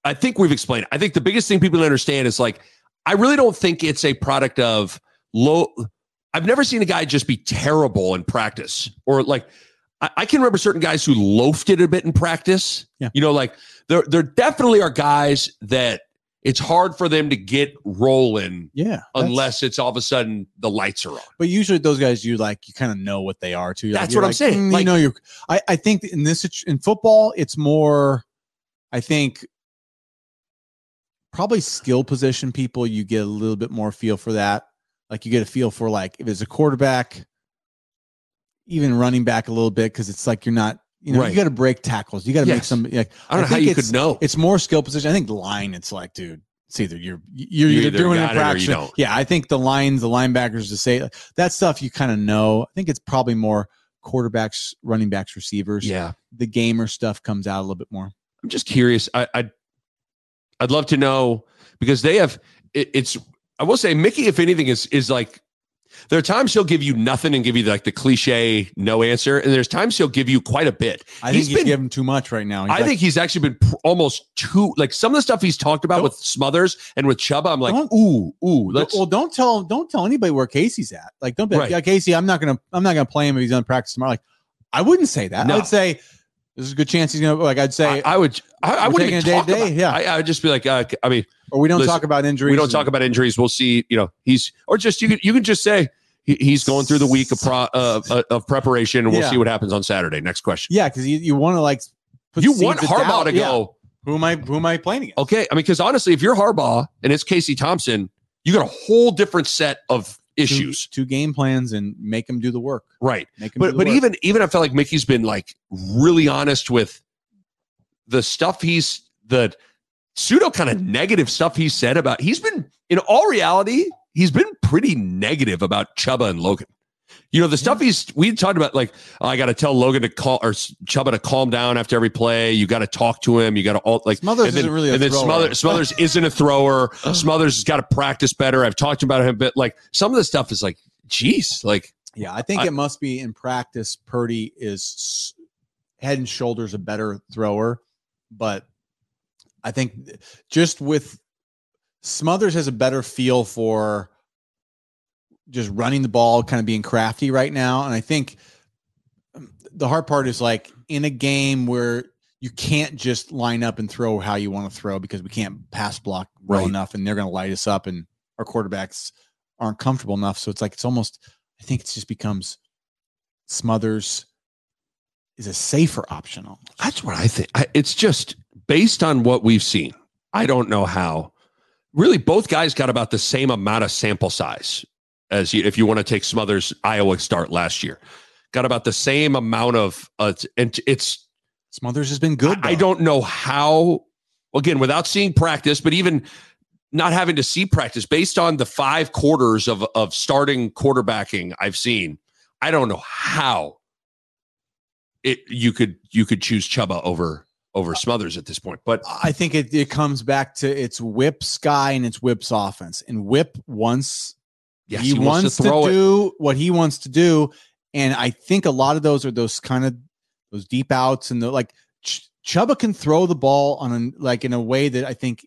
I think we've explained. it. I think the biggest thing people understand is like I really don't think it's a product of low I've never seen a guy just be terrible in practice or like I, I can remember certain guys who loafed it a bit in practice. Yeah. You know, like there there definitely are guys that it's hard for them to get rolling yeah unless it's all of a sudden the lights are on. But usually those guys, you like, you kind of know what they are too. Like, That's you're what I'm like, saying. mm, Like- you know, you're. I, I think in this in football, it's more. I think probably skill position people, you get a little bit more feel for that. Like you get a feel for like if it's a quarterback, even running back a little bit because it's like you're not. You know, Right. you got to break tackles. You got to make some. Like, I don't know how you could know. It's more skill position. I think line. It's like, dude, it's either you're you're, You either, doing it in it or you practice. don't. Yeah, I think the lines, the linebackers to say that stuff, you kind of know. I think it's probably more quarterbacks, running backs, receivers. Yeah. the gamer stuff comes out a little bit more. I'm just curious. I, I'd I'd love to know because they have it, it's I will say Mickey, if anything, is is like there are times he'll give you nothing and give you like the cliche no answer, and there's times he'll give you quite a bit. I think He's he's, been- giving too much right now. He's I like, think he's actually been pr- almost too like some of the stuff he's talked about with Smothers and with Chuba. I'm like, ooh, ooh, let's well, don't tell don't tell anybody where Casey's at. Like, don't be like, Right. yeah, Casey. I'm not gonna I'm not gonna play him if he's on practice tomorrow. Like, I wouldn't say that. No. I'd say there's a good chance he's gonna. Like, I'd say, I, I would, I, I wouldn't even day talk day, about. yeah. I, I would just be like, uh, I mean, or we don't listen, talk about injuries. we don't talk about injuries. We'll see. You know, he's or just you can you can just say he, he's going through the week of pro, uh, uh, of preparation, and we'll Yeah. see what happens on Saturday. Next question. Yeah, because you, you want to like put you want Harbaugh to Yeah. go Who am I? Who am I playing against? okay. I mean, because honestly, if you're Harbaugh and it's Casey Thompson, you got a whole different set of issues, two, game plans, and make them do the work. right? Make But but work. even even I felt like Mickey's been like really honest with the stuff he's the pseudo kind of negative stuff he said about he's been in all reality he's been pretty negative about Chuba and Logan. You know the stuff he's we talked about like oh, I got to tell Logan to call or Chuba to calm down after every play. You got to talk to him. You got to all like Smothers and then, isn't really a and then thrower. Smothers, Smothers isn't a thrower. Smothers has got to practice better. I've talked about him a bit. Like some of the stuff is like, geez, like Yeah, I think I- it must be in practice. Purdy is head and shoulders a better thrower, but I think just with Smothers has a better feel for just running the ball, kind of being crafty right now. And I think the hard part is like in a game where you can't just line up and throw how you want to throw because we can't pass block well Right. enough and they're going to light us up and our quarterbacks aren't comfortable enough. So it's like it's almost I think it just becomes Smothers is a safer option. almost. That's what I think. I, it's just based on what we've seen. I don't know how. Really, both guys got about the same amount of sample size as you, if you want to take Smothers' Iowa start last year. Got about the same amount of, uh, and it's. Smothers has been good. I, I don't know how. Again, without seeing practice, but even not having to see practice, based on the five quarters of of starting quarterbacking I've seen, I don't know how it you could you could choose Chuba over over Smothers at this point. But I think it, it comes back to it's Whip's guy and it's Whip's offense. And Whip wants yes, he, wants, to, throw it. do what he wants to do. And I think a lot of those are those kind of those deep outs and the like. Ch- Chuba can throw the ball on a, like in a way that I think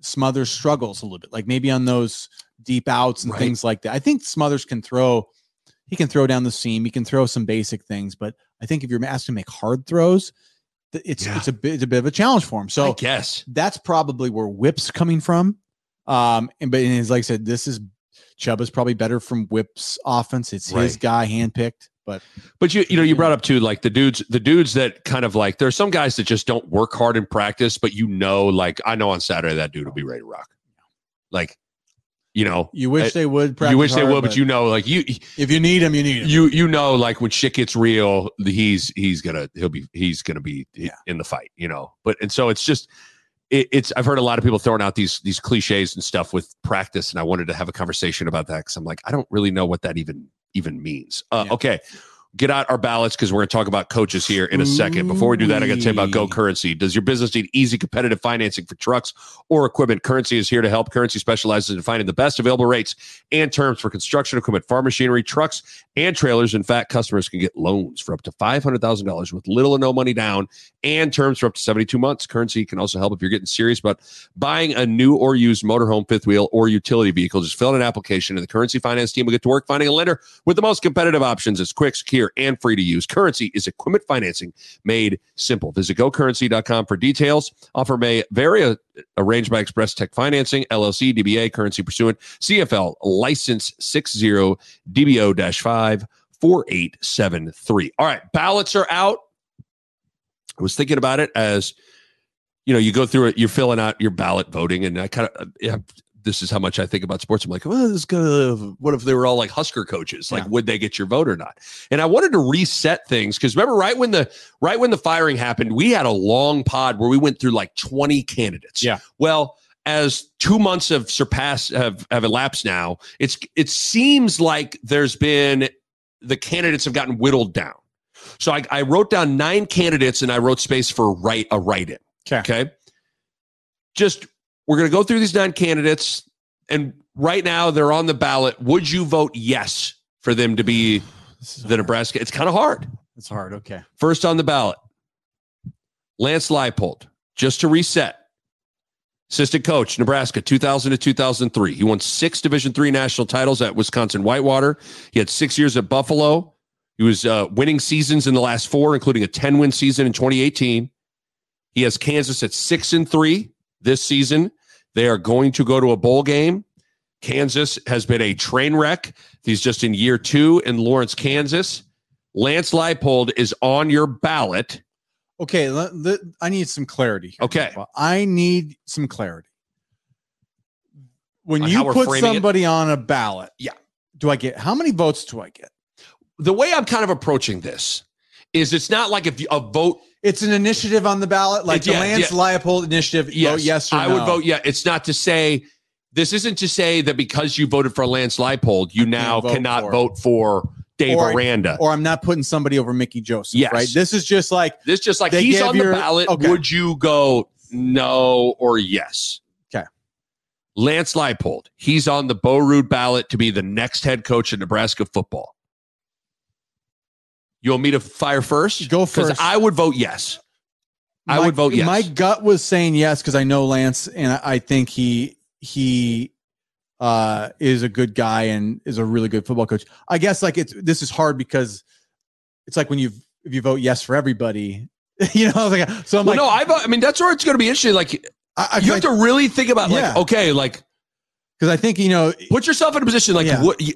Smothers struggles a little bit, like maybe on those deep outs and Right. things like that. I think Smothers can throw. He can throw down the seam. He can throw some basic things, but I think if you're asked to make hard throws, it's Yeah. it's a bit it's a bit of a challenge for him. So I guess. that's probably where Whip's coming from. Um, and but and it's like I said, this is Chuba's probably better from Whip's offense. It's his guy handpicked, but But you you know you brought up too like the dudes the dudes that kind of like there's some guys that just don't work hard in practice, but you know like I know on Saturday that dude will be ready to rock. Like, you know, you wish Uh, they would. you wish they hard, will, but you know, like you if you need him, you need him. you you know like when shit gets real, he's he's gonna he'll be he's gonna be Yeah. in the fight, you know. But and so it's just it, it's I've heard a lot of people throwing out these these cliches and stuff with practice, and I wanted to have a conversation about that because I'm like I don't really know what that even even means. Uh, Yeah. Okay, get out our ballots because we're going to talk about coaches here in a second. Before we do that, I got to tell you about Go Currency. Does your business need easy, competitive financing for trucks or equipment? Currency is here to help. Currency specializes in finding the best available rates and terms for construction equipment, farm machinery, trucks, and trailers. In fact, customers can get loans for up to $500,000 with little or no money down and terms for up to 72 months. Currency can also help if you're getting serious about buying a new or used motorhome, fifth wheel, or utility vehicle. Just fill out an application, and the Currency Finance team will get to work finding a lender with the most competitive options. It's quick, secure, and free to use. Currency is equipment financing made simple. Visit gocurrency.com for details. Offer may vary. uh, Arranged by Express Tech Financing, LLC, DBA, currency pursuant, CFL, license 60 DBO 5 4873. All right, ballots are out. I was thinking about it as you know, you go through it, you're filling out your ballot voting, and I kind of, yeah, this is how much I think about sports. I'm like, well, this is gonna, what if they were all like Husker coaches? Like, Yeah. would they get your vote or not? And I wanted to reset things because remember, right when the right when the firing happened, we had a long pod where we went through like 20 candidates. Yeah. Well, as two months have surpassed have have elapsed now, it's it seems like there's been the candidates have gotten whittled down. So I, I wrote down nine candidates and I wrote space for write a write in. Okay. Okay. Just we're going to go through these nine candidates, and right now they're on the ballot. Would you vote yes for them to be the hard. Nebraska? It's kind of hard. It's hard. Okay. First on the ballot, Lance Leipold. Just to reset, assistant coach, Nebraska, 2000 to 2003. He won six Division three national titles at Wisconsin Whitewater. He had six years at Buffalo. He was uh, winning seasons in the last four, including a 10 win season in 2018. He has Kansas at six and three this season. They are going to go to a bowl game. Kansas has been a train wreck. He's just in year two in Lawrence, Kansas. Lance Leipold is on your ballot. Okay. I need some clarity. here. Okay. I need some clarity. When On you put framing it? somebody on a ballot, Yeah. do I get how many votes do I get? The way I'm kind of approaching this is it's not like if a vote, It's an initiative on the ballot, like It's- the yeah, Lance Leipold initiative. yes, yes or I no. would vote yeah. It's not to say, this isn't to say that because you voted for Lance Leipold, you now vote cannot for- vote for Dave Or- Aranda. or I'm not putting somebody over Mickey Joseph. Yes. Right. This is just like this just like he's on your- the ballot. okay. Would you go no or yes? Okay. Lance Leipold, he's on the Bo Rude ballot to be the next head coach of Nebraska football. You want me to fire first? Go first. I would vote yes. I would vote yes. My gut was saying yes because I know Lance and I- I think he he uh is a good guy and is a really good football coach. I guess like it's this is hard because it's like when you if you vote yes for everybody, you know, like so I'm well, like no, I, I mean that's where it's going to be interesting. Like I, I, you have to really think about, like, okay, like because I think you know put yourself in a position, like, Yeah. what? You,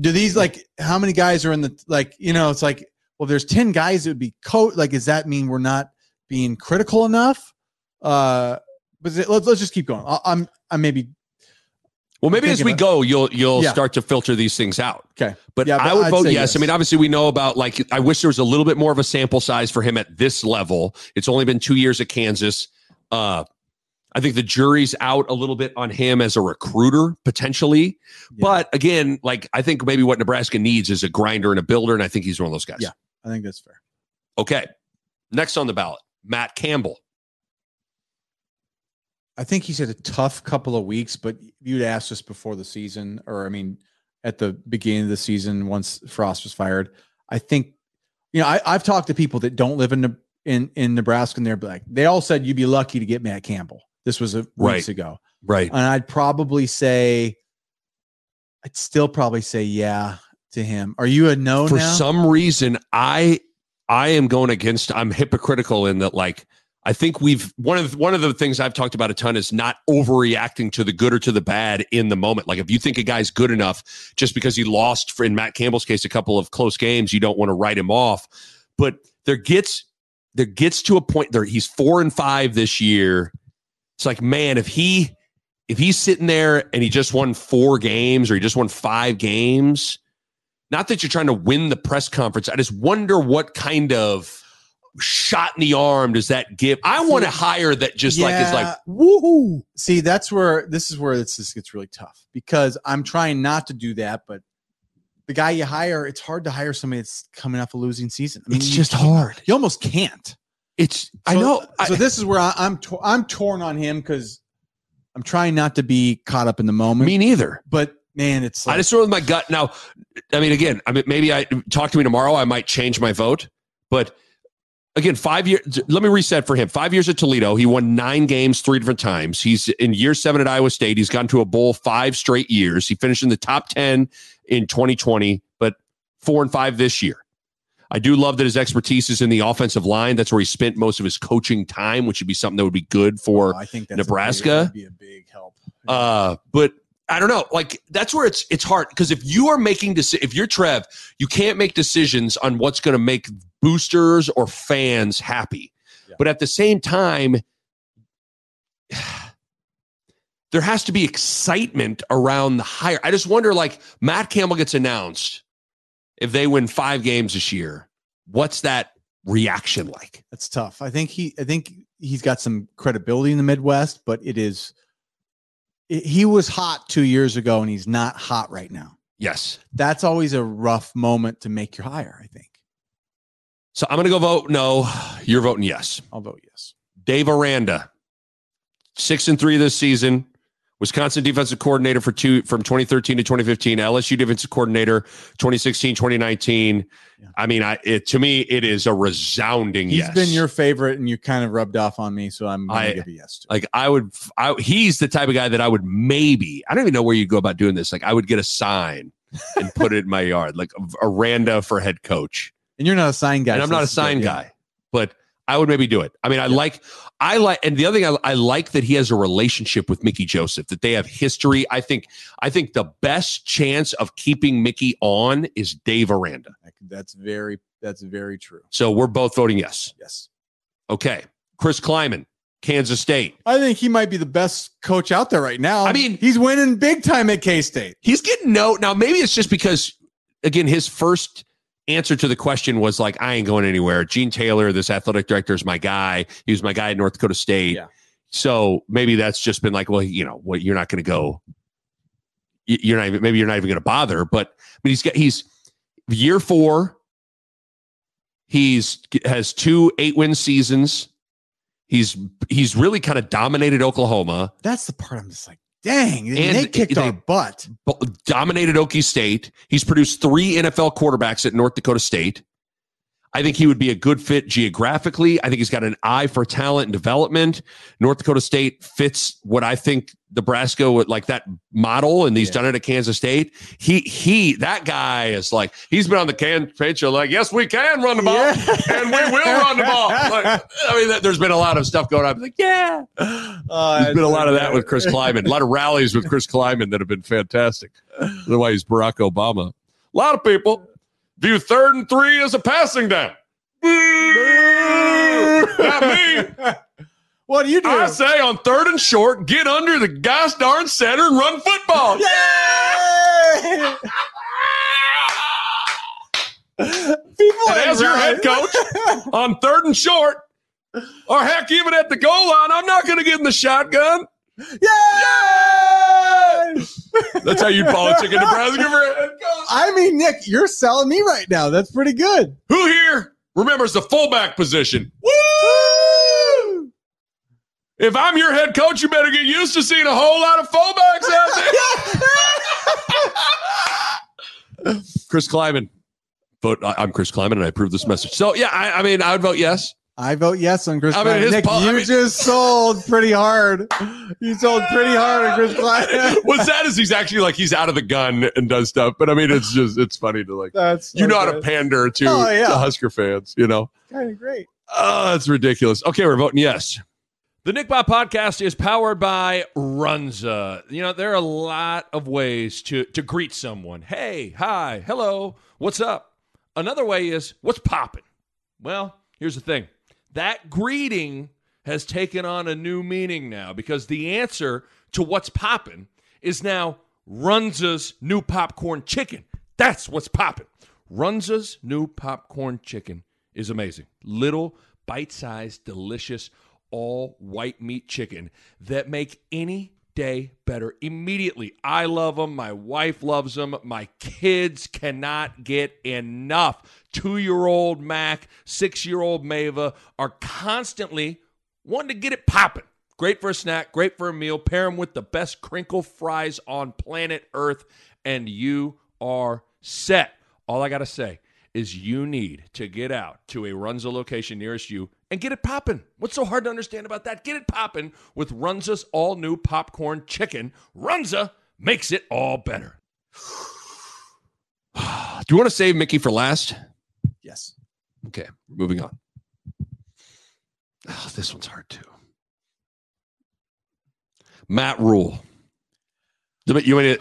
do these like how many guys are in the like you know it's like well there's 10 guys that would be coach like does that mean we're not being critical enough uh but let's, let's just keep going I, i'm i'm maybe well, maybe as we about- go, you'll you'll Yeah. start to filter these things out. okay But Yeah, but I would I'd vote say yes. I mean, obviously, we know about like I wish there was a little bit more of a sample size for him at this level. It's only been two years at Kansas. Uh, I think the jury's out a little bit on him as a recruiter potentially. Yeah. But again, like I think maybe what Nebraska needs is a grinder and a builder, and I think he's one of those guys. Yeah. I think that's fair Okay. Next on the ballot, Matt Campbell. i think he's had a tough couple of weeks but you'd asked us before the season or i mean at the beginning of the season once frost was fired I think, you know, I, I've talked to people that don't live in the in in Nebraska, and they're like, they all said you'd be lucky to get Matt Campbell. This was a Right. weeks ago, Right. and I'd probably say, I'd still probably say yeah to him. Are you a no For now? some reason, I I am going against. I'm hypocritical in that, like, I think we've one of the, one of the things I've talked about a ton is not overreacting to the good or to the bad in the moment. Like, if you think a guy's good enough just because he lost, for, in Matt Campbell's case, a couple of close games, you don't want to write him off. But there gets there gets to a point there. He's four and five this year. It's like, man, if he if he's sitting there and he just won four games or he just won five games, not that you're trying to win the press conference. I just wonder what kind of shot in the arm does that give? I want to hire that just like is like Yeah. woohoo. See, that's where this is where this, this gets really tough because I'm trying not to do that, but the guy you hire, it's hard to hire somebody that's coming off a losing season. I mean, It's just hard. You almost can't. It's I know. So I, this is where I, I'm I'm torn on him because I'm trying not to be caught up in the moment. me neither. but man, it's like I just went with my gut. Now, I mean, again, I mean, maybe I talk to me tomorrow. I might change my vote, but again, five years. Let me reset for him. Five years at Toledo, he won nine games three different times. He's in year seven at Iowa State. He's gone to a bowl five straight years. He finished in the top ten in 2020, but four and five this year. I do love that his expertise is in the offensive line. That's where he spent most of his coaching time, which would be something that would be good for Oh, I think that's a big- Nebraska? be a big help. uh, but I don't know. Like that's where it's it's hard because if you are making deci- if you're Trev, you can't make decisions on what's going to make boosters or fans happy. Yeah. But at the same time, there has to be excitement around the hire. I just wonder, like Matt Campbell gets announced, if they win five games this year, what's that reaction like? That's tough. I think he I think he's got some credibility in the Midwest, but it is he was hot 2 years ago and he's not hot right now. Yes. That's always a rough moment to make your hire, I think. So I'm going to go vote no. You're voting yes. I'll vote yes. Dave Aranda, six and three this season. Wisconsin defensive coordinator for two from 2013 to 2015. LSU defensive coordinator 2016 2019. Yeah. I mean, I it, to me it is a resounding He's yes. He's been your favorite and you kind of rubbed off on me, so I'm going I- give a yes to. like I would. I, he's the type of guy that I would maybe. I don't even know where you go about doing this. Like I would get a sign and put it in my yard, like Aranda for head coach. And you're not a sign guy. and I'm not a is good, sign yeah. guy, but I would maybe do it. I mean, I like, I like, and the other thing I, I like that he has a relationship with Mickey Joseph, that they have history. I think, I think the best chance of keeping Mickey on is Dave Aranda. That's very that's very true. So we're both voting yes. Yes. Okay, Chris Klieman, Kansas State. I think he might be the best coach out there right now. I mean- he's winning big time at K State. He's getting no. Now maybe it's just because, again, his first answer to the question was like, I ain't going anywhere. Gene Taylor, this athletic director, is my guy. He was my guy at North Dakota State. Yeah. So maybe that's just been like, well, you know, what you're not going to go. You're not even. Maybe you're not even going to bother. But but he's got he's year four. He's has two eight win seasons. He's he's really kind of dominated Oklahoma. That's the part I'm just like, dang, And they kicked they- our butt. dominated Okie State. He's produced three NFL quarterbacks at North Dakota State. I think he would be a good fit geographically. I think he's got an eye for talent and development. North Dakota State fits what I think Nebraska would like that model, and he's Yeah. done it at Kansas State. He he that guy is like he's been on the can pitch of like yes we can run the ball Yeah. and we will run the ball. Like, I mean, that- there's been a lot of stuff going on. I'm like yeah, Uh, there's been a lot of that with Chris Klieman. A lot of rallies with Chris Klieman that have been fantastic. Otherwise, Barack Obama. A lot of people view third and three as a passing down. Not me. What do you do? I say on third and short, get under the gosh darn center and run football. Yay! People And as your head coach on third and short, or heck, even at the goal line, I'm not going to give him the shotgun. Yay! That's how you politic in Nebraska for a head coach. I mean, Nick, you're selling me right now. That's pretty good. Who here remembers the fullback position? Woo! If I'm your head coach, you better get used to seeing a whole lot of fullbacks out there. Chris Klieman, vote. I'm Chris Klieman, and I approve this message. So yeah, I, I mean, I would vote yes. I vote yes on Chris I mean, Nick, pol- you I mean- just sold pretty hard. You sold pretty hard on Chris Klieman. What's sad is he's actually like he's out of the gun and does stuff. But I mean, it's just it's funny to like That's you know how to pander to, Oh, yeah. to Husker fans. You know, kind of great. oh, that's ridiculous. Okay, we're voting yes. The Nick Bob podcast is powered by Runza. You know, there are a lot of ways to, to greet someone. Hey, hi, hello, what's up? Another way is, what's popping? Well, here's the thing that greeting has taken on a new meaning now because the answer to what's popping is now Runza's new popcorn chicken. That's what's popping. Runza's new popcorn chicken is amazing. Little bite sized, delicious, all white meat chicken that make any day better immediately. I love them. My wife loves them. My kids cannot get enough. Two year old Mac, six year old Mava are constantly wanting to get it popping. Great for a snack, great for a meal. Pair them with the best crinkle fries on planet Earth, and you are set. All I got to say is you need to get out to a Runza location nearest you and get it popping. What's so hard to understand about that? Get it popping with Runza's all new popcorn chicken. Runza makes it all better. Do you want to save Mickey for last? Yes. Okay, moving on. Oh, this one's hard too. Matt Rhule. You want to,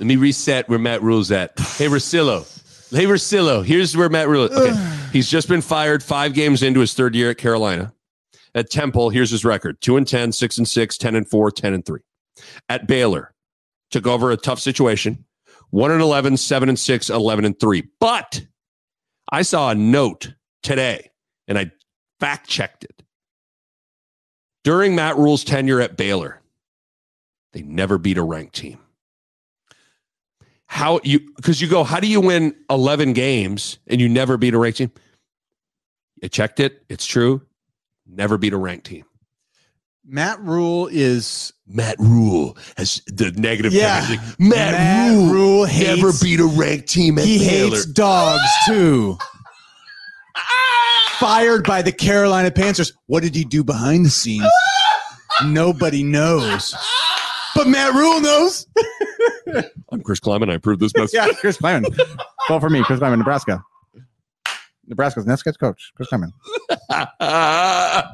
let me reset where Matt Rhule's at. Hey, Rosillo. Hey, Rosillo. Here's where Matt Rhule. Okay. He's just been fired five games into his third year at Carolina. At Temple, here's his record 2 and 10, 6 and 6, 10 and 4, 10 and 3. At Baylor, took over a tough situation 1 and 11, 7 and 6, 11 and 3. But I saw a note today and I fact checked it. During Matt Rhule's tenure at Baylor, they never beat a ranked team. How you because you go, how do you win 11 games and you never beat a ranked team? I checked it. It's true. Never beat a ranked team. Matt Rhule is Matt Rhule has the negative. Yeah. Matt, Matt Rhule, Rhule never beat a ranked team at he Baylor. hates dogs too. Fired by the Carolina Panthers. What did he do behind the scenes? Nobody knows. But Matt Rhule knows. I'm Chris Klieman. I approve this message. Yeah, Chris Klieman. Vote for me, Chris Klieman, Nebraska. Nebraska's next head coach, Chris Klieman.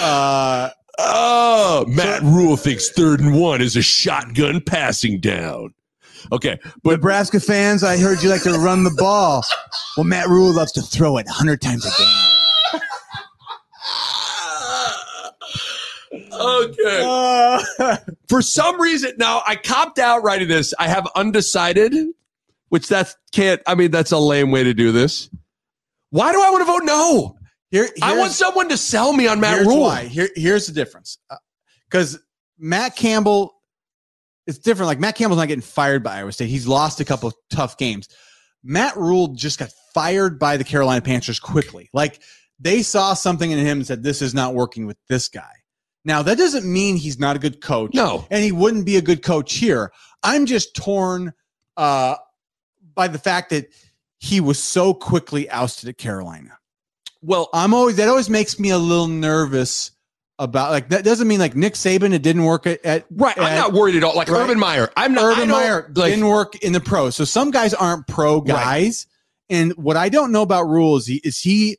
Uh, oh, Matt Rhule thinks third and one is a shotgun passing down. Okay, but Nebraska fans, I heard you like to run the ball. Well, Matt Rhule loves to throw it 100 times a game. Okay. Uh, For some reason, now I copped out writing this. I have undecided, which that's can't. I mean, that's a lame way to do this. Why do I want to vote no? here, I want someone to sell me on Matt here's Rhule. why. Here, here's the difference. Because Matt Campbell, it's different. Like Matt Campbell's not getting fired by Iowa State. He's lost a couple of tough games. Matt Rhule just got fired by the Carolina Panthers quickly. Like they saw something in him and said, "This is not working with this guy." Now that doesn't mean he's not a good coach. No. and he wouldn't be a good coach here. I'm just torn uh, by the fact that he was so quickly ousted at Carolina. Well, I'm always that always makes me a little nervous about like that doesn't mean like Nick Saban it didn't work at, at right. I'm not worried at all. Like Right. Urban Meyer. I'm not. Urban Meyer like, didn't work in the pros. So some guys aren't pro guys. And what I don't know about rules is he is he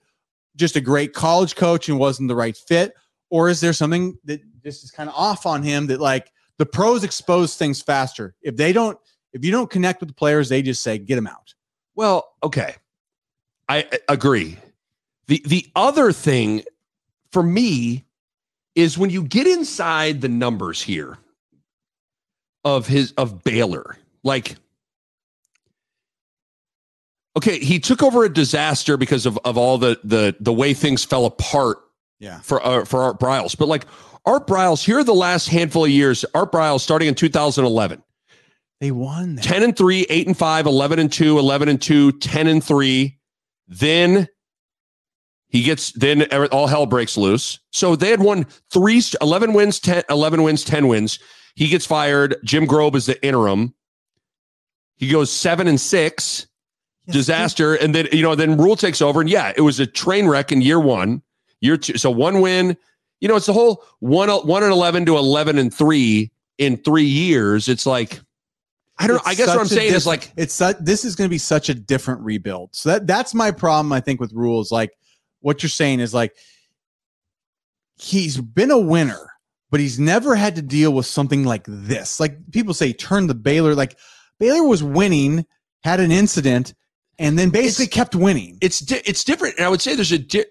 just a great college coach and wasn't the right fit, or is there something that just is kind of off on him that like the pros expose things faster. If they don't, if you don't connect with the players, they just say get them out. Well, okay. I I agree. The the other thing for me is when you get inside the numbers here of his of Baylor. Like Okay, he took over a disaster because of, of all the the the way things fell apart yeah. For uh, for Art Briles, but like Art Briles, here are the last handful of years. Art Briles starting in 2011. They won that. 10 and 3, 8 and 5, 11 and 2, 11 and 2, 10 and 3. Then he gets then all hell breaks loose. So they had won three 11 wins, 10 11 wins, 10 wins. He gets fired. Jim Grobe is the interim. He goes 7 and 6. Yes. Disaster and then you know then Rhule takes over and yeah, it was a train wreck in year 1. You're two, so one win. You know, it's the whole one one and eleven to eleven and three in three years. It's like I don't. It's know, I guess what I'm saying is like it's su- this is going to be such a different rebuild. So that that's my problem. I think with rules, like what you're saying is like he's been a winner, but he's never had to deal with something like this. Like people say, turn the Baylor. Like Baylor was winning, had an incident, and then basically it's, kept winning. It's di- it's different, and I would say there's a di-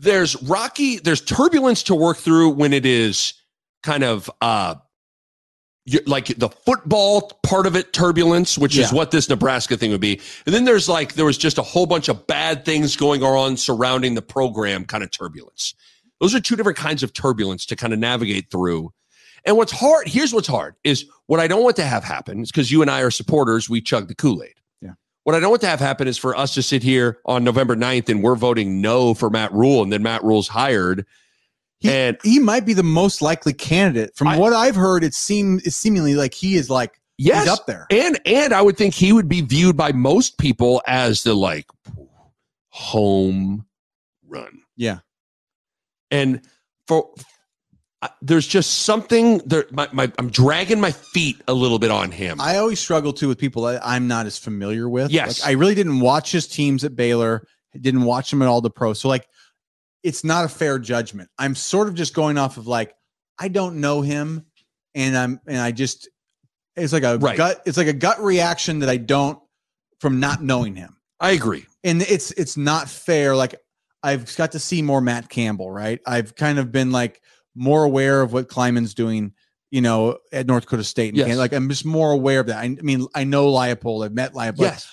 there's rocky there's turbulence to work through when it is kind of uh like the football part of it turbulence which is what this nebraska thing would be. And then there's like there was just a whole bunch of bad things going on surrounding the program kind of turbulence. Those are two different kinds of turbulence to kind of navigate through. And what's hard here's what's hard is what i don't want to have happen is because you and i are supporters we chug the kool-aid what I don't want to have happen is for us to sit here on November 9th and we're voting no for Matt Rhule and then Matt Rhule's hired. He, and he might be the most likely candidate. From I- what I've heard, it seemed it's seemingly like he is like yes, he's up there. and and I would think he would be viewed by most people as the like home run. Yeah. And for there's just something there my, my I'm dragging my feet a little bit on him. I always struggle too with people that I'm not as familiar with. Yes. Like, I really didn't watch his teams at Baylor, didn't watch them at all the pros. So like it's not a fair judgment. I'm sort of just going off of like, I don't know him and I'm and I just it's like a Right. gut, it's like a gut reaction that I don't from not knowing him. I agree. And it's it's not fair. Like I've got to see more Matt Campbell, right? I've kind of been like more aware of what Klieman's doing, you know, at North Dakota State. And Yes. Like I'm just more aware of that. I, I mean, I know Leipold. I've met Leipold. Yes.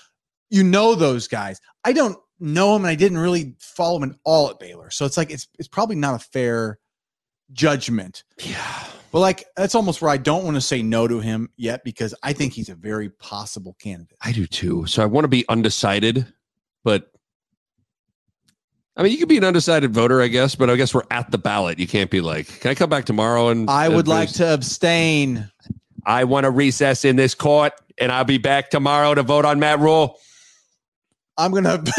You know those guys. I don't know him, and I didn't really follow him at all at Baylor. So it's like it's it's probably not a fair judgment. Yeah. But like that's almost where I don't want to say no to him yet because I think he's a very possible candidate. I do too. So I want to be undecided, but I mean, you could be an undecided voter, I guess, but I guess we're at the ballot. You can't be like, can I come back tomorrow? And I would uh, like to abstain. I want to recess in this court, and I'll be back tomorrow to vote on Matt Rhule. I'm gonna.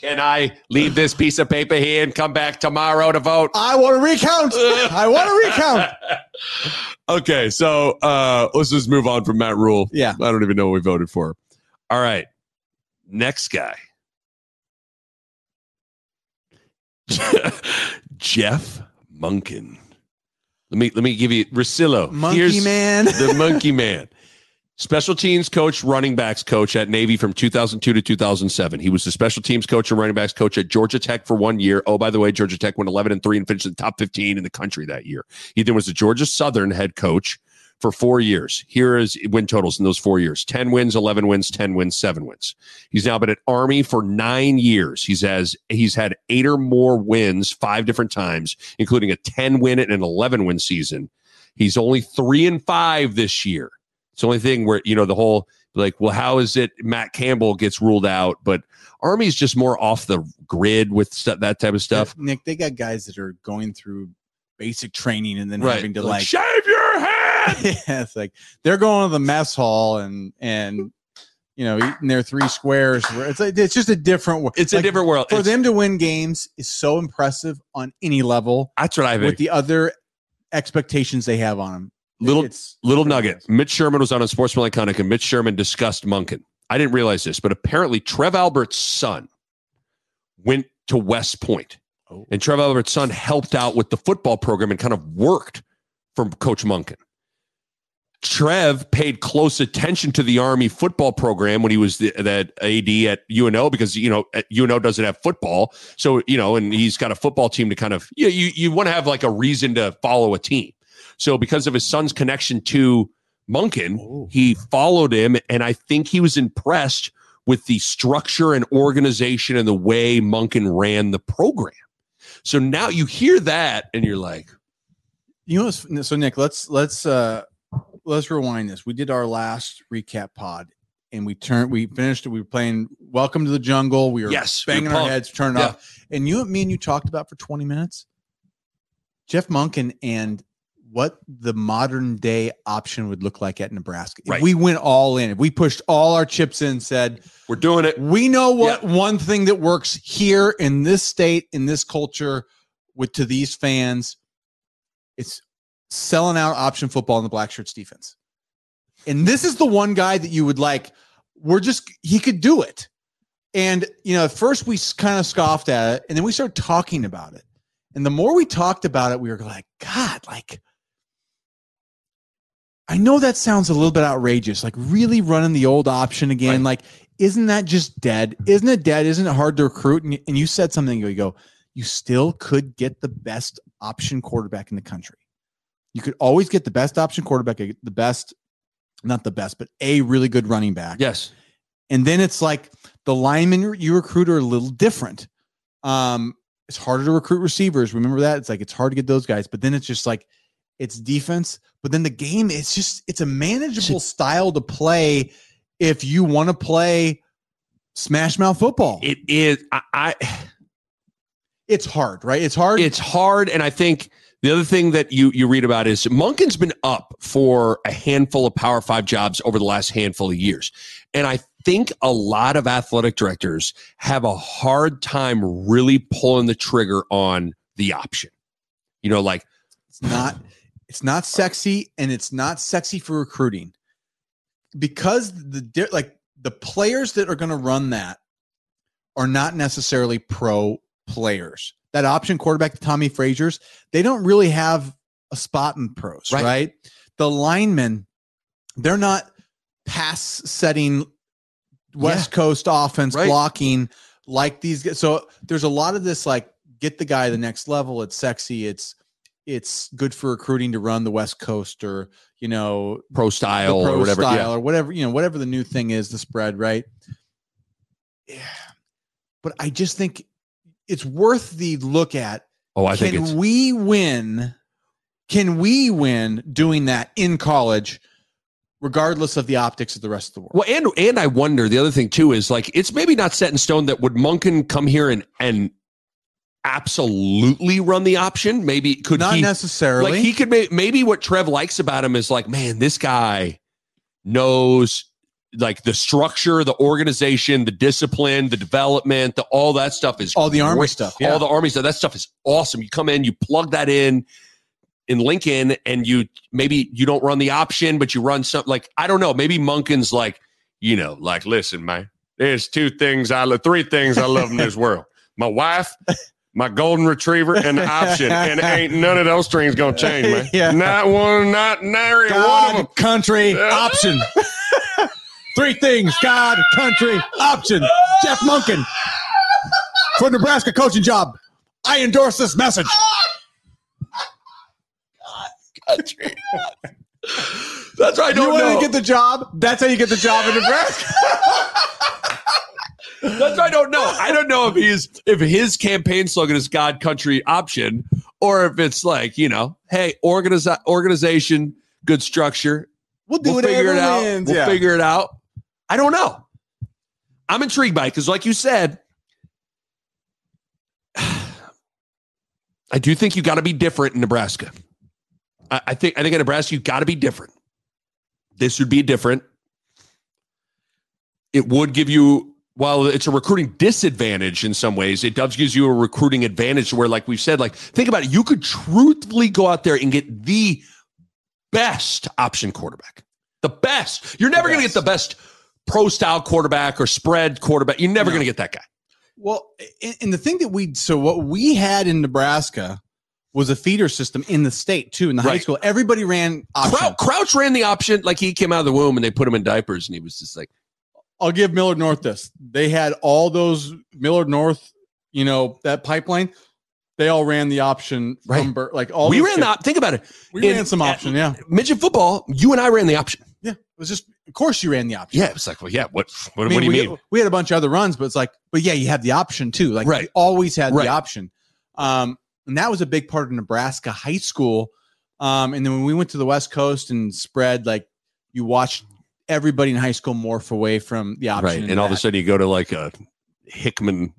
Can I leave this piece of paper here and come back tomorrow to vote? I want to recount. I want to recount. okay, so uh, let's just move on from Matt Rhule. Yeah. I don't even know what we voted for. All right. Next guy. Jeff Monken. Let me let me give you Rosillo. Monkey Here's man. the monkey man. Special teams coach, running backs coach at Navy from 2002 to 2007. He was the special teams coach and running backs coach at Georgia Tech for one year. Oh, by the way, Georgia Tech went 11 and 3 and finished in the top 15 in the country that year. He then was the Georgia Southern head coach for four years. Here is win totals in those four years 10 wins, 11 wins, 10 wins, seven wins. He's now been at Army for nine years. He's has he's had eight or more wins five different times, including a 10 win and an 11 win season. He's only three and five this year. It's the only thing where, you know, the whole like, well, how is it Matt Campbell gets ruled out? But Army's just more off the grid with stuff, that type of stuff. Nick, they got guys that are going through basic training and then Right. having to Like, like, shave your head. yeah, it's like they're going to the mess hall and and you know eating their three squares. It's like, it's just a different. wo- It's a different world. for It's- them to win games is so impressive on any level that's what I think. with the other expectations they have on them. Little- it's Little nugget. impressive. Mitch Sherman was on a Sportsman Iconic, and Mitch Sherman discussed Monken. I didn't realize this, but apparently Trev Alberts' son went to West Point. Oh. And Trev Alberts' son helped out with the football program and kind of worked for Coach Monken. Trev paid close attention to the Army football program when he was the, that AD at UNO because you know at UNO doesn't have football, so you know, and he's got a football team to kind of you you you want to have like a reason to follow a team. So because of his son's connection to Monken, Oh. he followed him, and I think he was impressed with the structure and organization and the way Monken ran the program. So now you hear that, and you're like, You know, so Nick, let's let's uh let's rewind this. We did our last recap pod, and we turned, we finished. It. We were playing Welcome to the Jungle. We were Yes, we were banging our heads, turning Yeah. off. And you, and me, and you talked about for twenty minutes. Jeff Monken and what the modern day option would look like at Nebraska. If Right. we went all in, if we pushed all our chips in, said, We're doing it. we know what one thing that works here in this state, in this culture, with to these fans, it's selling out option football in the black shirts defense. And this is the one guy that you would like, we're just he could do it. And you know, at first we kind of scoffed at it, and then we started talking about it. And the more we talked about it, we were like, God, like, I know that sounds a little bit outrageous, like really running the old option again. Like, isn't that just dead? Isn't it dead? Isn't it hard to recruit? And, and you said something, you go, you still could get the best option quarterback in the country. You could always get the best option quarterback, the best, not the best, but a really good running back. Yes. And then it's like the linemen you recruit are a little different. Um, it's harder to recruit receivers. Remember that? It's like it's hard to get those guys, but then it's just like it's defense. But then the game, it's just it's a manageable style to play if you want to play smash mouth football. It is. I, I it's hard, right? It's hard. It's hard, and I think the other thing that you you read about is Monken's been up for a handful of Power Five jobs over the last handful of years, and I think a lot of athletic directors have a hard time really pulling the trigger on the option. You know, like it's not it's not sexy and it's not sexy for recruiting because the like the players that are going to run that are not necessarily pro players. That option quarterback, Tommie Frazier's, they don't really have a spot in pros, Right. right? The linemen, they're not pass setting West Coast offense Right. blocking like these guys. So there's a lot of this like get the guy to the next level. It's sexy. It's it's good for recruiting to run the West Coast or you know pro style pro or whatever. style Yeah. or whatever you know whatever the new thing is the spread right. Yeah, but I just think it's worth the look at. Oh, I can think it's we win? Can we win doing that in college, regardless of the optics of the rest of the world? Well, and and I wonder the other thing too is like it's maybe not set in stone that would Monken come here and and absolutely run the option. Maybe could Not he necessarily. like he could may, maybe what Trev likes about him is like man, this guy knows like the structure, the organization, the discipline, the development, the all that stuff is All the Army stuff, yeah. All the army stuff. That stuff is awesome. You come in, you plug that in in Lincoln, and you maybe you don't run the option, but you run something like I don't know. Maybe Monken's like you know, like listen, man. There's two things I love, three things I love in this world: my wife, my golden retriever, and the option. And ain't none of those strings gonna change, man. Yeah. Not one, not nary one of them. country, option. Three things: God, country, option. Jeff Monken for Nebraska coaching job. I endorse this message. Country. That's right. You want to get the job? That's how you get the job in Nebraska. That's why I don't know. I don't know if he's if his campaign slogan is God, country, option, or if it's like you know, hey, organiza- organization, good structure. We'll do we'll whatever figure it out. wins, We'll yeah. figure it out. I don't know. I'm intrigued by it because, like you said, I do think you got to be different in Nebraska. I, I think I think in Nebraska you got to be different. This would be different. It would give you, while it's a recruiting disadvantage in some ways, it does gives you a recruiting advantage where, like we've said, like think about it, you could truthfully go out there and get the best option quarterback. The best. You're never going to get the best pro style quarterback or spread quarterback. You're never No. going to get that guy. Well, and, the thing that we so what we had in Nebraska was a feeder system in the state too. In the high school, everybody ran option. Crouch, Crouch ran the option like he came out of the womb and they put him in diapers and he was just like, I'll give Millard North this. They had all those Millard North, you know, that pipeline. They all ran the option Right. from Bur- like all we ran kids- the, think about it. We in- ran some option, yeah, Midget football, you and I ran the option. yeah. It was just, of course, you ran the option. Yeah. it's like, well, yeah, what, what, I mean, what do you we, mean? We had a bunch of other runs, but it's like, but yeah, you have the option too. Like, Right. you always had Right. the option. Um, and that was a big part of Nebraska high school. Um, and then when we went to the West Coast and spread, like, you watched everybody in high school morph away from the option. Right. And all of a sudden you go to like a Hickman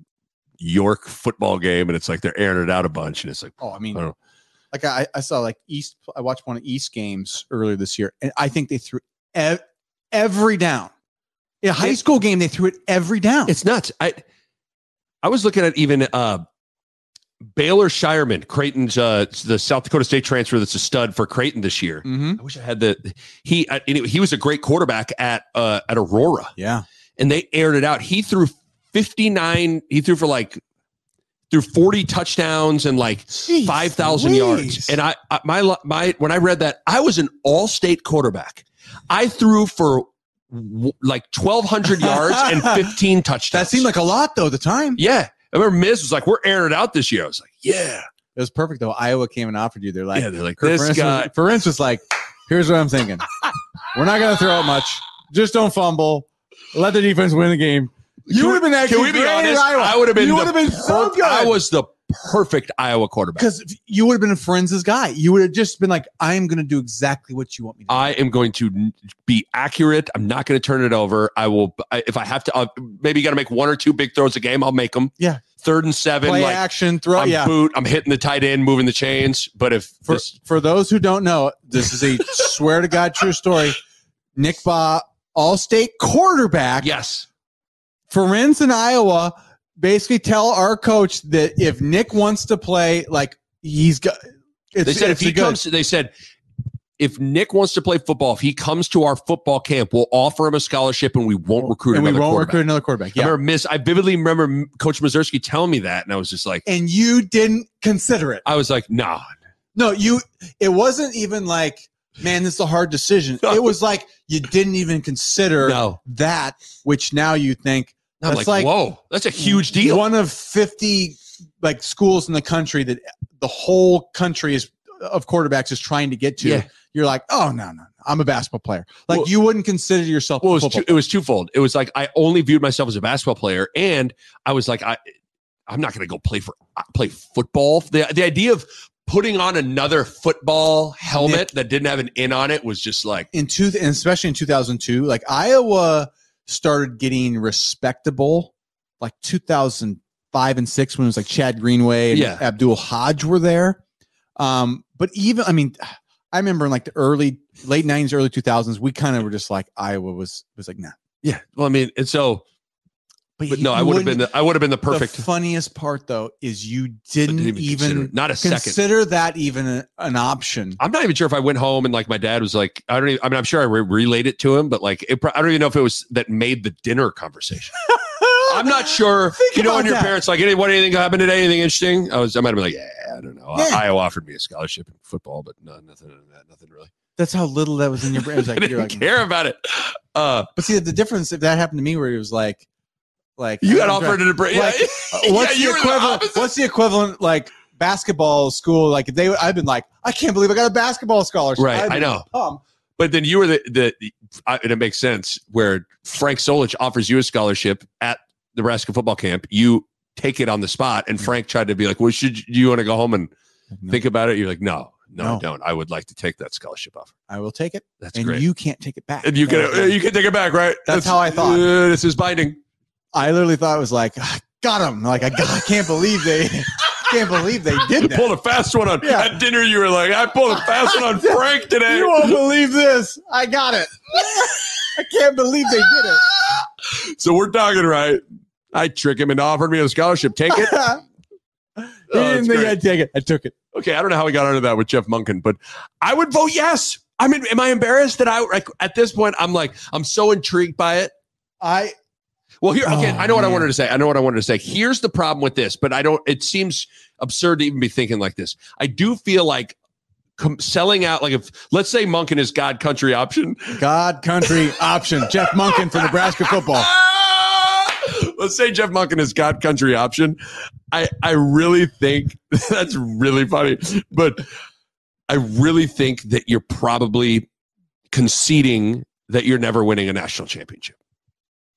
York football game and it's like they're airing it out a bunch and it's like, oh, I mean, I. Like I, I saw like East. I watched one of East games earlier this year, and I think they threw ev- every down. In a high It- school game, they threw it every down. It's nuts. I I was looking at even uh Baylor Scheierman, Creighton's uh the South Dakota State transfer that's a stud for Creighton this year. hmm I wish I had the he I, anyway, he was a great quarterback at uh at Aurora Yeah. and they aired it out. He threw 59 he threw for like threw 40 touchdowns and like 5,000 yards. And I, I my my when I read that I was an all-state quarterback. I threw for like 1200 yards and 15 touchdowns. that seemed like a lot though at the time. Yeah. I remember Miz was like, we're airing it out this year. I was like, yeah. It was perfect though. Iowa came and offered you. They're like, yeah, they're like, this guy. for instance, like, here's what I'm thinking. We're not going to throw out much. Just don't fumble. Let the defense win the game. You Can would have been actually Can we be honest? Iowa. I would have been, You would have been so good. I was the perfect Iowa quarterback. because you would have been a friends' guy. You would have just been like, I am going to do exactly what you want me to. do. I am going to be accurate. I'm not going to turn it over. I will, I, if I have to, uh, maybe you got to make one or two big throws a game. I'll make them. Yeah. Third and seven, Play like action, throw. I'm yeah. boot. I'm hitting the tight end, moving the chains. But if For, this, for those who don't know, this is a swear to God true story. Nick Bahe, all state quarterback yes, for in Iowa, basically tell our coach that if Nick wants to play, like he's got. It's, they said if he good- comes, they said if Nick wants to play football, if he comes to our football camp, we'll offer him a scholarship and we won't recruit and we another won't quarterback. recruit another quarterback. I Yeah, remember Miss. I vividly remember Coach Mazursky telling me that, and I was just like, and you didn't consider it. I was like, nah. No, you. It wasn't even like, man, this is a hard decision. No. It was like you didn't even consider No, that, which now you think I'm That's like, like- whoa, that's a huge deal. One of fifty like schools in the country that the whole country is of quarterbacks is trying to get to. Yeah. You're like, oh no, no, no, I'm a basketball player. Like Well- you wouldn't consider yourself. Well, a it was, two, it was twofold. It was like I only viewed myself as a basketball player, and I was like, I, I'm not going to go play for uh, play football. The the idea of putting on another football helmet that didn't have an in on it was just like, in two, and especially in 2002, like Iowa started getting respectable, like 2005 and six when it was like Chad Greenway and Yeah. Abdul Hodge were there. Um, but even, I mean, I remember in like the early, late 90s, early 2000s, we kind of were just like Iowa was was like, nah. yeah. Well, I mean, and so, but you- no, I would have been the, I would have been the perfect. The funniest part though is you didn't, didn't even, consider not a second. consider that even a- an option. I'm not even sure if I went home and like my dad was like, I don't. Even, I mean, I'm sure I re- relayed it to him, but like, it, I don't even know if it was that made the dinner conversation. I'm not sure. Think you know, when your that. parents like, any, what anything happened today? Anything interesting? I was, I might have been like, yeah, I don't know. Yeah. Iowa offered me a scholarship in football, but no, nothing, nothing really. That's how little that was in your brain. It was I like, didn't you're like, care about it. Uh, But see, the difference if that happened to me, where it was like, like you got offered a break. Like, uh, what's Yeah, the were the equivalent? what's the equivalent like basketball school? Like they, I've been like, I can't believe I got a basketball scholarship. Right, I know. pumped. But then you were the the, the I, and it makes sense where Frank Solich offers you a scholarship at the Nebraska football camp. You take it on the spot, and Frank tried to be like, "Well, should you want to go home and No, think about it?" You're like, "No, no, I don't. I would like to take that scholarship offer. I will take it, That's and great." you can't take it back. and you can you can take it back, right? That's how I thought. uh, this is binding. I literally thought it was like, "Ah, got him. Like I, got, I can't believe they, can't believe they You did that. pulled a fast one on Yeah. at dinner. You were like, "I pulled a fast one on Frank today." You won't believe this. I got it. I can't believe they did it. so we're talking right. I trick him and offered me a scholarship. Take it. he Oh, didn't think. I'd take it. I took it. Okay, I don't know how we got under that with Jeff Monken, but I would vote yes. I mean, am I embarrassed that I like at this point? I'm like, I'm so intrigued by it. I Well, here, okay, Oh, I know what I oh, wanted to say. I know what I wanted to say. Here's the problem with this, but I don't. It seems absurd to even be thinking like this. I do feel like com- selling out. Like if let's say Monken is God country option. God country option. Jeff Monken for Nebraska football. Let's say Jeff Monken is God country option. I I really think that's really funny, but I really think that you're probably conceding that you're never winning a national championship.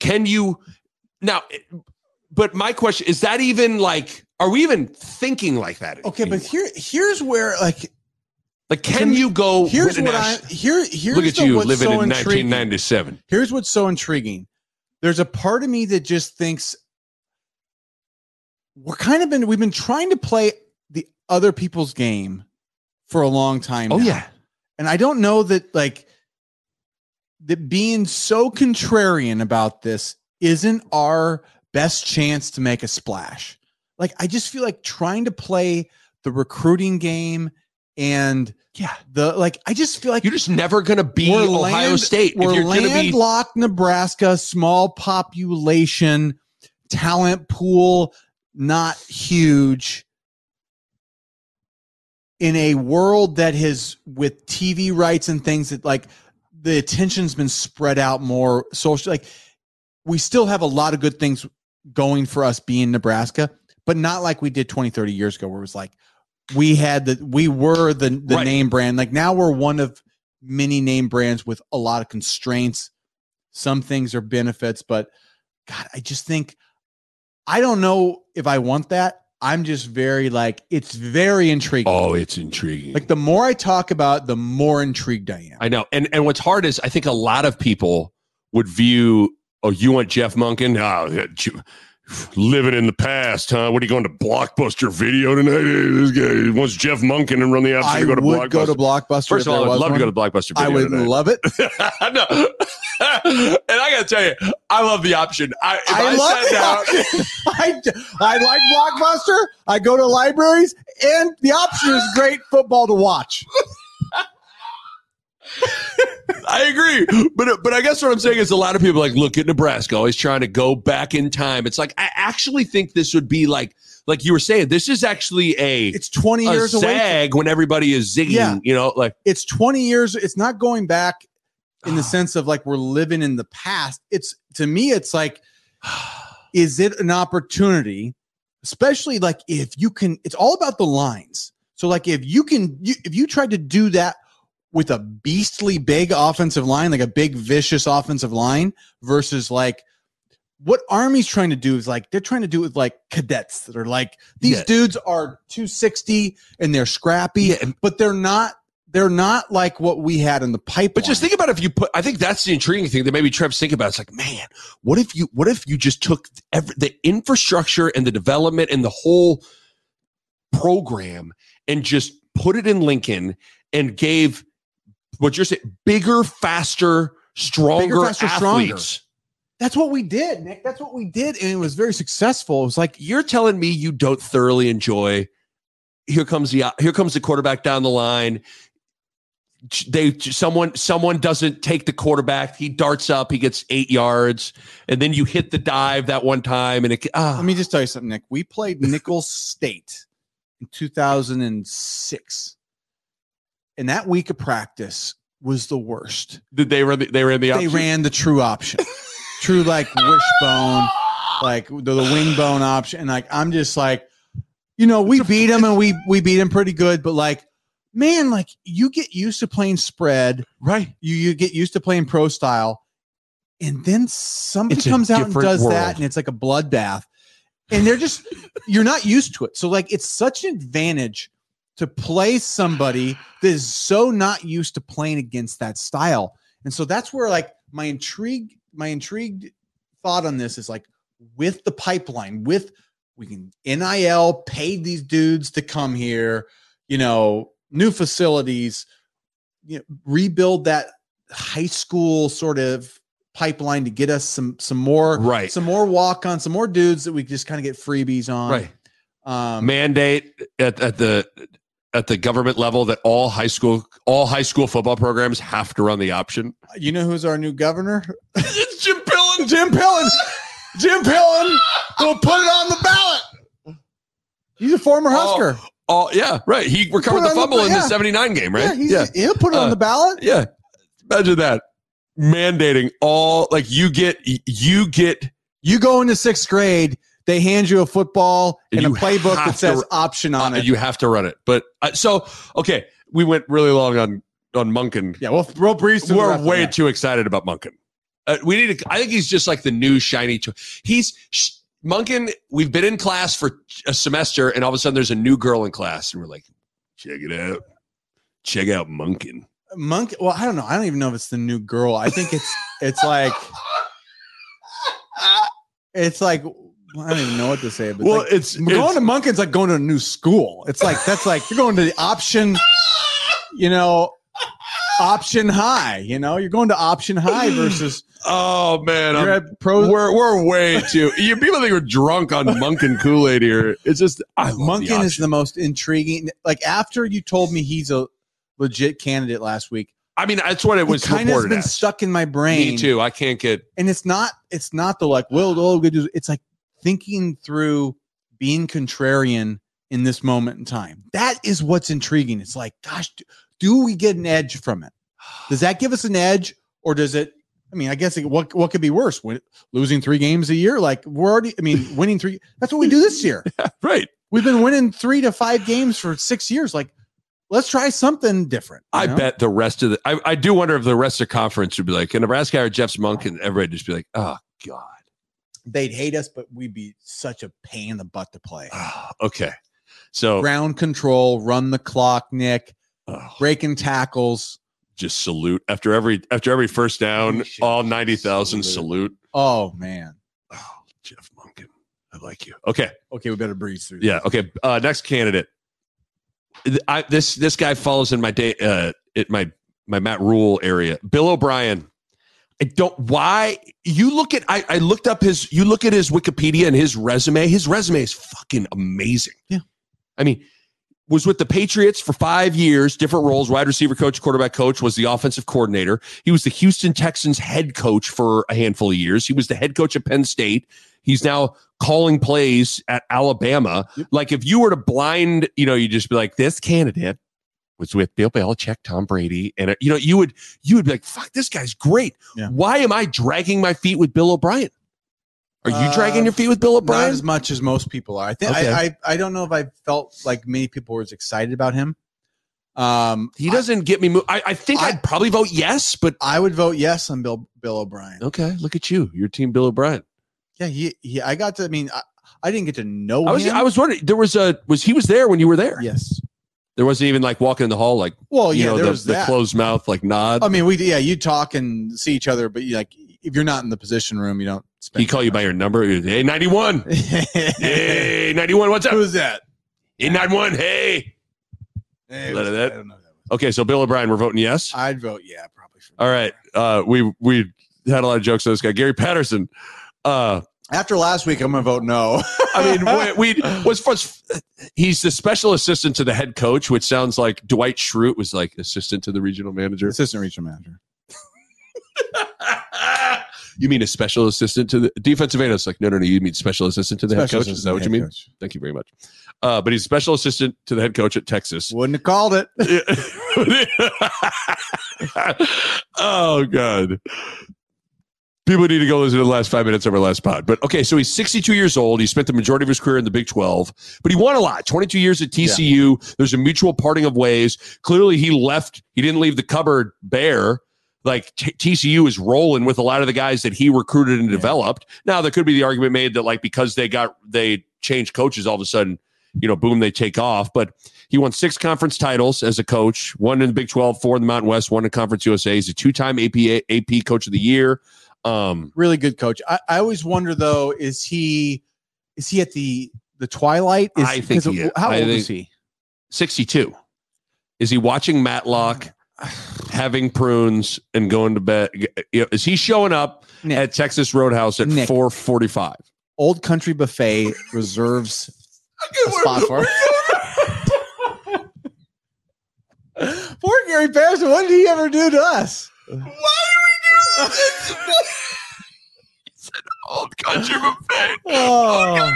Can you now? But my question is that even like, are we even thinking like that? Okay, but here here's where like like, can me- you go? here's what I here here's Look at the- you what's living so in intriguing. 1997. Here's what's so intriguing. There's a part of me that just thinks we're kind of been we've been trying to play the other people's game for a long time. Oh now. yeah, And I don't know that like that being so contrarian about this isn't our best chance to make a splash. Like I just feel like trying to play the recruiting game and yeah. the like I just feel like You're just never gonna be Ohio State if We're you're gonna be. landlocked Nebraska, small population, talent pool, not huge. In a world that has, with TV rights and things that like the attention's been spread out more social, like we still have a lot of good things going for us being Nebraska, but not like we did 20, 30 years ago, where it was like we had the, we were the, the Right. name brand. Like now we're one of many name brands with a lot of constraints. Some things are benefits, but God, I just think I don't know if I want that. I'm just very like it's very intriguing. oh, it's intriguing. Like the more I talk about, the more intrigued I am. I know. And and what's hard is I think a lot of people would view, oh, you want Jeff Monken? Oh, living in the past, huh? What are you going to Blockbuster Video tonight? Hey, This guy wants Jeff Monken and run the option I to go to would Blockbuster. go to Blockbuster. First of all, I'd love one. to go to Blockbuster I Video would tonight. love it. no. and I got to tell you, I love the option. I, if I, I, love sat down, it. I, d- I like Blockbuster. I go to libraries, and the option is great football to watch. I agree, but but I guess what I'm saying is a lot of people like look at Nebraska always trying to go back in time. It's like I actually think this would be like like you were saying. This is actually a It's 20 a years away. zag when everybody is zigging. Yeah. You know, like it's 20 years it's not going back in Ah. the sense of like we're living in the past it's to me it's like is it an opportunity especially like if you can it's all about the lines so like if you can you, if you tried to do that with a beastly big offensive line like a big vicious offensive line versus like what army's trying to do is like they're trying to do it with like cadets that are like these Yeah. dudes are 260 and they're scrappy Yeah, but they're not they're not like what we had in the pipeline. But just think about if you put. I think that's the intriguing thing that maybe Trev's think about. It's like, man, what if you? What if you just took every, the infrastructure and the development and the whole program and just put it in Lincoln and gave what you're saying bigger, faster, stronger bigger, faster, stronger. That's what we did, Nick. That's what we did, and it was very successful. It was like You're telling me you don't thoroughly enjoy. Here comes the here comes the quarterback down the line. They someone someone doesn't take the quarterback. He darts up. He gets eight yards, and then you hit the dive that one time, and it. Ah, let me just tell you something, Nick. We played Nicholls State in 2006, and that week of practice was the worst. did they run? The, they ran the. They ran the true option, true like wishbone, like the, the wing bone option. And like I'm just like, you know, we beat them and we we beat them pretty good, but like, man, like you get used to playing spread. right. you you get used to playing pro style, and then somebody It's comes out and does world. that, and it's like a bloodbath, and they're just you're not used to it. So like it's such an advantage to play somebody that is so not used to playing against that style, and so that's where like my intrigue my intrigued thought on this is like with the pipeline with we can nil pay these dudes to come here you know new facilities you know, rebuild that high school sort of pipeline to get us some some more Right. some more walk on some more dudes that we just kind of get freebies on. Right. Um, Mandate at, at the at the government level that all high school all high school football programs have to run the option. you know who's our new governor? it's Jim Pillen. Jim Pillen. Jim Pillen will put it on the ballot. He's a former Husker. Oh yeah, right. He recovered the on the- fumble in the '79 game, Yeah, right? he's, Yeah, he'll put it Uh, on the ballot. yeah. Imagine that mandating all like you get you get You go into sixth grade, they hand you a football And and, a playbook that says to- option on uh, it. you have to run it. But uh, so okay, we went really long on on Monken. yeah, well, breeze through the We're way that. too excited about Monken. Uh, we need to. I think he's just like the new shiny. To- he's sh- Monken. We've been in class for a semester, and all of a sudden there's a new girl in class, and we're like, check it out, check out Monken. Monk. Well, I don't know. I don't even know if it's the new girl. I think it's it's like it's like I don't even know what to say. But Well, like, it's, going it's to Monken's like going to a new school. It's like that's like you're going to the option, you know, option high. You know, you're going to option high versus oh man, you're I'm, at pro. we're we're way too. You people think we're drunk on Monken Kool Aid here. It's just I love the is the most intriguing. Like after you told me he's a legit candidate last week, I mean, that's what it was kind of been as. stuck in my brain. Me too. I can't get. and it's not it's not the like will good it's like thinking through being contrarian in this moment in time that is what's intriguing it's like gosh do, do we get an edge from it does that give us an edge or does it i mean i guess it, what what could be worse Win, losing three games a year like we're already i mean winning three that's what we do this year Right. we've been winning three to five games for six years like let's try something different I know? bet the rest of the. I, I do wonder if the rest of the conference would be like, can Nebraska or Jeff's Monk and everybody just be like, oh god. They'd hate us but we'd be such a pain in the butt to play Ah, okay. So ground control, run the clock, Nick, oh, breaking tackles. just salute after every after every first down, all ninety thousand salute. Oh man. Oh, Jeff Monken. I like you. Okay, Okay, we better breeze through. yeah. Okay. Uh, next candidate. I, this this guy follows in my day uh, at my my Matt Rhule area. Bill O'Brien. I don't why you look at I, I looked up his you look at his Wikipedia and his resume. His resume is fucking amazing. Yeah. I mean, was with the Patriots for five years, different roles, wide receiver coach, quarterback coach, was the offensive coordinator. He was the Houston Texans head coach for a handful of years. He was the head coach at Penn State. He's now calling plays at Alabama. Yep. Like if you were to blind, you know, you just be like, this candidate was with Bill Belichick, Tom Brady, and uh, you know, you would you would be like, "Fuck, this guy's great." Yeah. Why am I dragging my feet with Bill O'Brien? Are you Uh, dragging your feet with Bill Not O'Brien? as much as most people are. I think Okay. I, I I don't know if I felt like many people were as excited about him. Um he doesn't get me. Mo- I, I think I- I, would probably vote yes, but I, I would vote yes on Bill Bill O'Brien. okay, look at you. Your team, Bill O'Brien. Yeah, he, he I got to I mean I, I didn't get to know I was him. I was wondering. There was a was he was there when you were there? yes. There wasn't even like walking in the hall like Well, you yeah, know there the, was the closed mouth like nod. I mean, we yeah, you talk and see each other, but you like if you're not in the position room, you don't spend he call you by your number. Hey, ninety one. Hey, ninety one. What's up? Who's that? Hey, ninety one. Hey. Hey, who's I don't know. that. Okay, so Bill O'Brien, we're voting yes. I'd vote yeah, probably. For All right. Uh, we we had a lot of jokes on this guy, Gary Patterson. Uh, After last week, I'm gonna vote no. I mean, we, we was first. He's the special assistant to the head coach, which sounds like Dwight Schrute was like assistant to the regional manager. assistant regional manager. you mean a special assistant to the defensive end? It's like no, no, no. You mean special assistant to the Special head coach? Is that what you mean? coach. Thank you very much. Uh, but he's special assistant to the head coach at Texas. Wouldn't have called it. oh god. People need to go listen to the last five minutes of our last pod. But okay, so he's 62 years old. He spent the majority of his career in the Big 12, but he won a lot. 22 years at TCU. There's a mutual parting of ways. Clearly, he left. He didn't leave the cupboard bare. Like T- TCU is rolling with a lot of the guys that he recruited and Yeah. developed. Now there could be the argument made that like because they got they changed coaches, all of a sudden, you know, boom, they take off. But he won six conference titles as a coach, one in the Big 12, four in the Mountain West, one in Conference USA. He's a two-time AP AP Coach of the Year. Um, Really good coach. I, I always wonder though, is he is he at the the twilight? Is, I think he is. how I old think- is he? 62. Is he watching Matlock having prunes and going to bed? Is he showing up Nick. at Texas Roadhouse at Nick. four forty-five? Old Country Buffet reserves a good spot for. Poor Gary Patterson. What did he ever do to us? Old country buffet. Oh.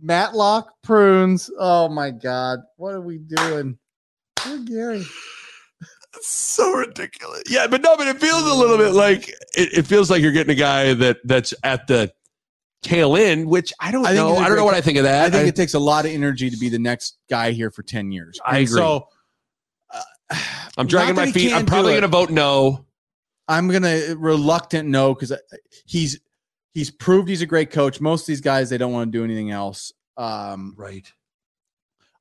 Matlock prunes. Oh my God. What are we doing? Poor Gary. so ridiculous. Yeah, but no, but it feels a little bit like it, it feels like you're getting a guy that that's at the tail end, which I don't I know. I don't know what I think of that. I think it takes a lot of energy to be the next guy here for 10 years. I agree. So I'm dragging my feet. I'm probably going to vote no. I'm gonna reluctant no because he's he's proved he's a great coach. Most of these guys they don't want to do anything else. Um, Right.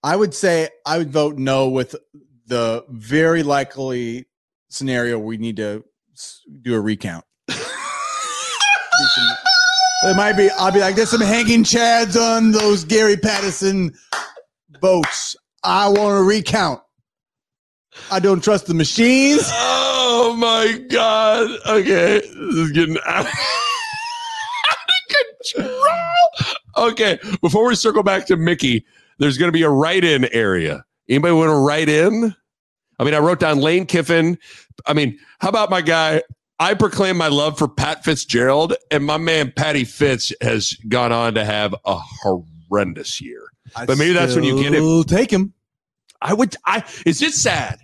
I would say I would vote no with the very likely scenario we need to do a recount. It might be. I'll be like, there's some hanging chads on those Gary Patterson votes. I want to recount. I don't trust the machines. Oh my god. Okay. This is getting out of control. Okay. Before we circle back to Mickey, there's going to be a write-in area. Anybody want to write in? I mean, I wrote down Lane Kiffin. I mean, how about my guy? I proclaim my love for Pat Fitzgerald, and my man Patty Fitz has gone on to have a horrendous year. But maybe that's when you get it. Take him. I would. I is it sad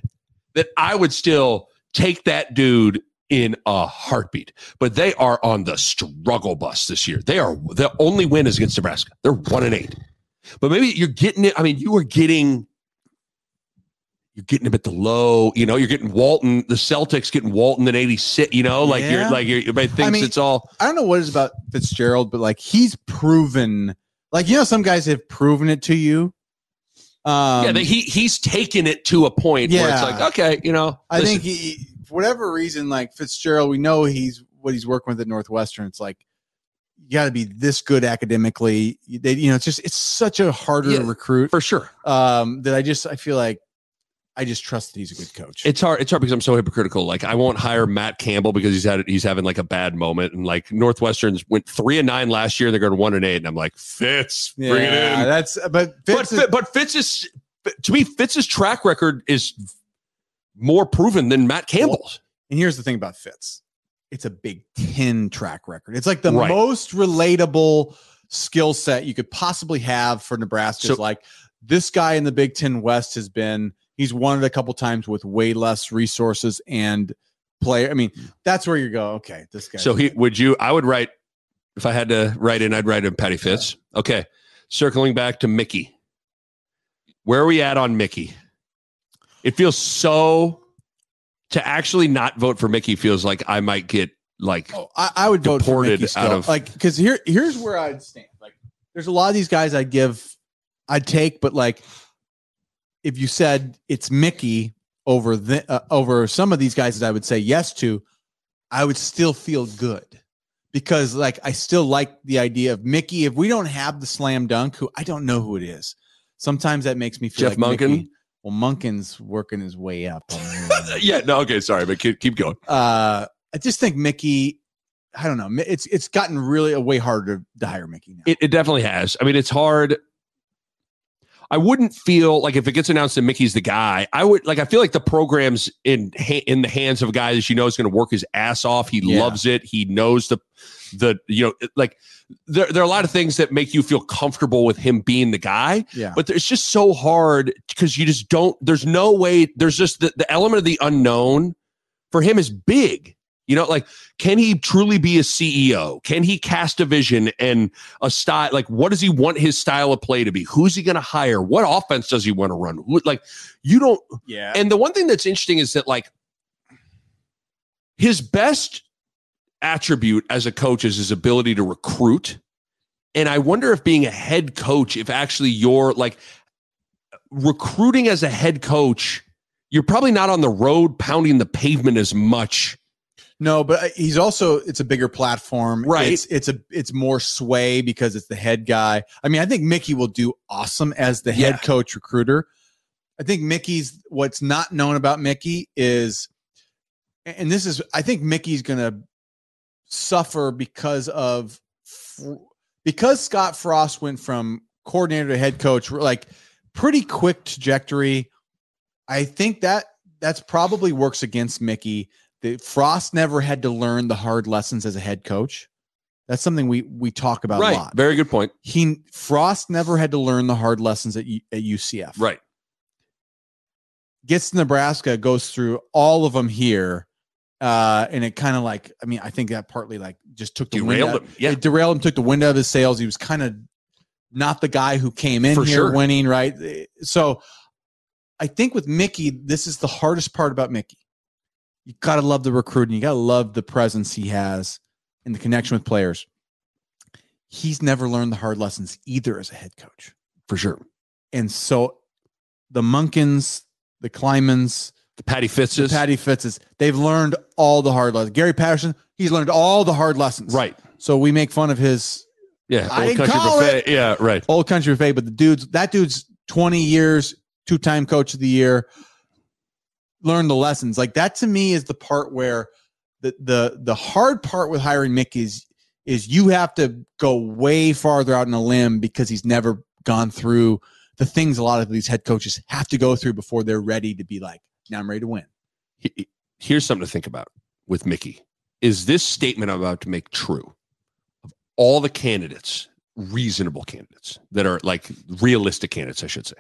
that I would still take that dude in a heartbeat? But they are on the struggle bus this year. They are the only win is against Nebraska. They're one and eight. But maybe you're getting it. I mean, you are getting. You're getting him at the low, you know. You're getting Walton, the Celtics getting Walton at 86, you know, like Yeah. you're like you're, everybody thinks mean, it's all. I don't know what it is about Fitzgerald, but like he's proven, like you know, some guys have proven it to you. Um, yeah, he he's taken it to a point where it's like, okay, you know, I listen, think he, for whatever reason, like Fitzgerald, we know he's what he's working with at Northwestern. It's like you got to be this good academically. They, you know, it's just it's such a harder Yeah. recruit for sure. um, that I just I feel like I just trust that he's a good coach. It's hard. It's hard because I'm so hypocritical. Like I won't hire Matt Campbell because he's had he's having like a bad moment, and like Northwestern's went three and nine last year. They're going to one and eight, and I'm like Fitz, bring it Yeah, in. That's but But Fitz is- but Fitz is to me Fitz's track record is more proven than Matt Campbell's. And here's the thing about Fitz. It's a Big Ten track record. It's like the Right. most relatable skill set you could possibly have for Nebraska. So- like this guy in the Big Ten West has been, he's won it a couple times with way less resources and player. I mean, mm. that's where you go, okay, this guy. So he would you? I would write if I had to write in. I'd write in Patty Fitz. Okay, circling back to Mickey. Where are we at on Mickey? It feels so. To actually not vote for Mickey feels like I might get like Oh, I, I would vote for Mickey out of- like because here here's where I'd stand. Like there's a lot of these guys I'd give, I'd take, but like if you said it's Mickey over the uh, over some of these guys that I would say yes to, I would still feel good because like I still like the idea of Mickey. If we don't have the slam dunk, who I don't know who it is, sometimes that makes me feel Jeff like Monken? Mickey- Well, Monken's working his way up. yeah no okay sorry but keep, keep going uh I just think Mickey, I don't know. It's it's gotten really a way harder to hire Mickey now. it, it definitely has i mean it's hard i wouldn't feel like if it gets announced that mickey's the guy i would like i feel like the program's in in the hands of a guy that you know is going to work his ass off he Yeah. loves it he knows the the you know like there, there are a lot of things that make you feel comfortable with him being the guy yeah. but it's just so hard because you just don't there's no way there's just the, the element of the unknown for him is big you know like can he truly be a ceo can he cast a vision and a style like what does he want his style of play to be who's he going to hire what offense does he want to run like you don't yeah. and the one thing that's interesting is that like his best attribute as a coach is his ability to recruit. And I wonder if being a head coach, if actually you're like recruiting as a head coach, you're probably not on the road pounding the pavement as much. No, but uh, he's also it's a bigger platform. Right. It's it's a it's more sway because it's the head guy. I mean, I think Mickey will do awesome as the head Yeah. coach recruiter. I think Mickey's what's not known about Mickey is, and this is I think Mickey's gonna suffer because of because Scott Frost went from coordinator to head coach, like pretty quick trajectory. I think that that's probably works against Mickey. The Frost never had to learn the hard lessons as a head coach. That's something we we talk about right. a lot. Very good point. He Frost never had to learn the hard lessons at, at UCF. Right. Gets to Nebraska, goes through all of them here, uh, and it kind of like I mean I think that partly like just took the Derailed wind out- him. Yeah. it derailed him, took the wind out of his sails. He was kind of not the guy who came in For here sure. winning, right? So I think with Mickey, this is the hardest part about Mickey. You gotta love the recruiting, you gotta love the presence he has and the connection with players. He's never learned the hard lessons either as a head coach. For sure. And so the Monkens, the Kliemans, The Patty Fitzes, the Patty Fitzes, they've learned all the hard lessons. Gary Patterson, he's learned all the hard lessons. right. So we make fun of his Yeah. I Old country buffet. Yeah. Right. old country buffet, but the dude's that dude's 20 years, two-time coach of the year, learned the lessons. Like that to me is the part where the the the hard part with hiring Mick is is you have to go way farther out in a limb because he's never gone through the things a lot of these head coaches have to go through before they're ready to be like, now I'm ready to win. Here's something to think about with Mickey. Is this statement I'm about to make true? Of all the candidates, reasonable candidates that are like realistic candidates, I should say,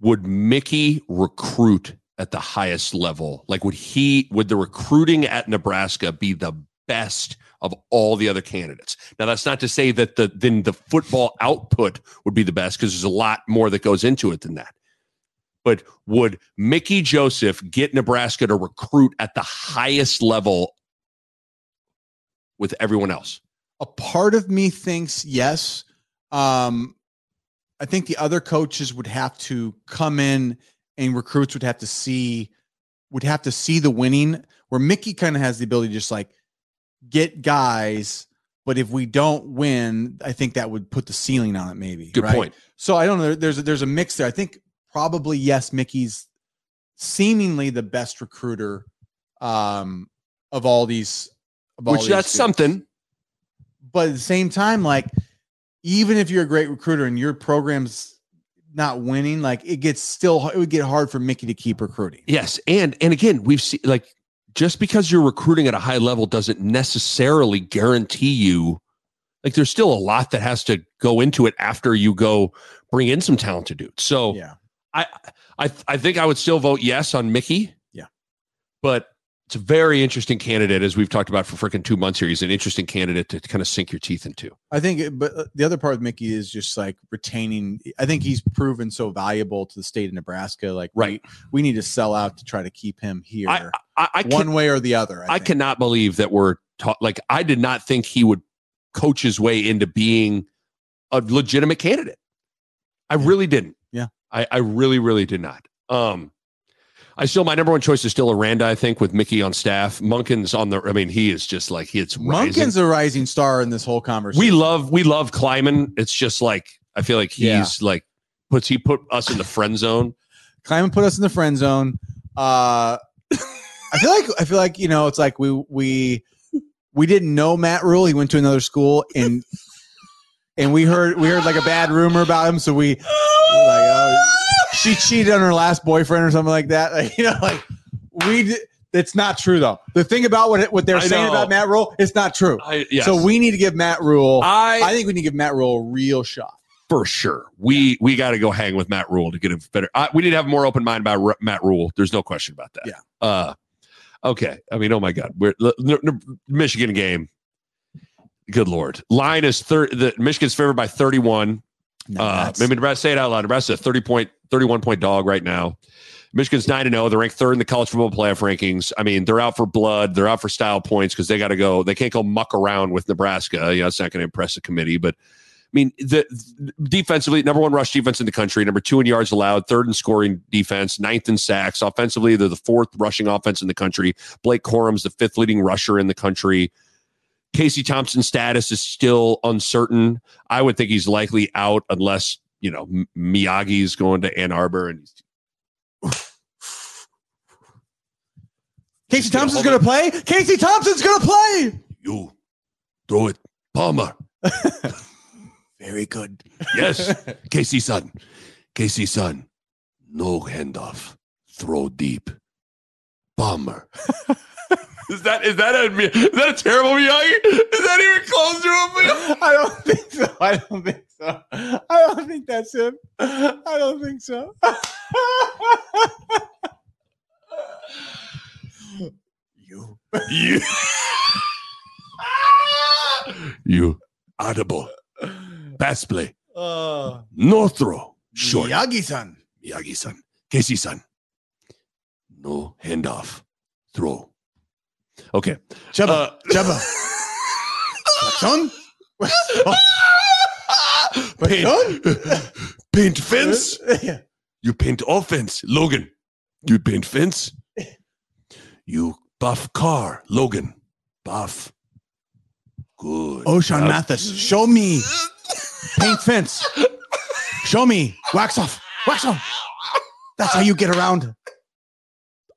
would Mickey recruit at the highest level? Like, would he, would the recruiting at Nebraska be the best of all the other candidates? Now, that's not to say that the then the football output would be the best because there's a lot more that goes into it than that. But would Mickey Joseph get Nebraska to recruit at the highest level with everyone else? a part of me thinks yes. Um, I think the other coaches would have to come in and recruits would have to see would have to see the winning where Mickey kind of has the ability to just like get guys, but if we don't win, I think that would put the ceiling on it maybe. Good right? point. So I don't know. There's a, there's a mix there. I think probably yes, Mickey's seemingly the best recruiter um, of all these. Of all Which these that's students something. but at the same time, like even if you're a great recruiter and your program's not winning, like it gets still it would get hard for Mickey to keep recruiting. Yes, and and again, we've seen like just because you're recruiting at a high level doesn't necessarily guarantee you like there's still a lot that has to go into it after you go bring in some talented dudes. So Yeah. I I I think I would still vote yes on Mickey. Yeah. But it's a very interesting candidate, as we've talked about for freaking two months here. He's an interesting candidate to kind of sink your teeth into. I think, but uh, the other part with Mickey is just like retaining. I think he's proven so valuable to the state of Nebraska. Like, Right. we, we need to sell out to try to keep him here, I I, I, can, one way or the other. I, I cannot believe that we're taught. Like I did not think he would coach his way into being a legitimate candidate. I Yeah. really didn't. Yeah. I, I really, really did not. Um, I still my number one choice is still Aranda. I think with Mickey on staff, Monken's on the. I mean, he is just like he it's. Monken's a rising star in this whole conversation. We love we love Klieman. It's just like I feel like he's Yeah. like puts he put us in the friend zone. Klieman put us in the friend zone. Uh, I feel like I feel like you know it's like we we we didn't know Matt Rhule. He went to another school and and we heard we heard like a bad rumor about him. So we we're like, oh, she cheated on her last boyfriend or something like that. Like, you know, like we. d- It's not true though. The thing about what what they're I saying know. about Matt Rhule, it's not true. I, yes. So we need to give Matt Rhule. I, I think we need to give Matt Rhule a real shot. for sure. We we got to go hang with Matt Rhule to get him better. I, we need to have a more open mind about R- Matt Rhule. There's no question about that. Yeah. Uh, okay. I mean, oh my God, we're Michigan game. Good lord, line is third. The Michigan's favored by 31. No, Uh, maybe Nebraska say it out loud. Nebraska's a 30 point, 31 point dog right now. Michigan's 9 0. They're ranked third in the college football playoff rankings. I mean, they're out for blood. They're out for style points because they got to go. They can't go muck around with Nebraska. You know, it's not going to impress the committee. But I mean, the, the defensively, number one rush defense in the country, number two in yards allowed, third in scoring defense, ninth in sacks. Offensively, they're the fourth rushing offense in the country. Blake Corum's the fifth leading rusher in the country. Casey Thompson's status is still uncertain. I would think he's likely out unless you know Miyagi's going to Ann Arbor, and Casey Thompson's going to play. Casey Thompson's going to play. you throw it, Palmer. Very good. Yes, Casey son, Casey son, no handoff, throw deep, Palmer. is that is that a is that a terrible Miyagi? Is that even close to him? I don't think so. I don't think so. I don't think that's him. I don't think so. you. You, you audible pass play, Uh, no throw, short. Miyagi-san. Miyagi san, Casey san, no handoff, throw. Okay. Chuba. Uh, Chuba. Son? paint, paint fence. Yeah. You paint offense, Logan. You paint fence. You buff car, Logan. Buff. Good. Sean Uh, Mathis, show me paint fence. Show me wax off, wax off. That's how you get around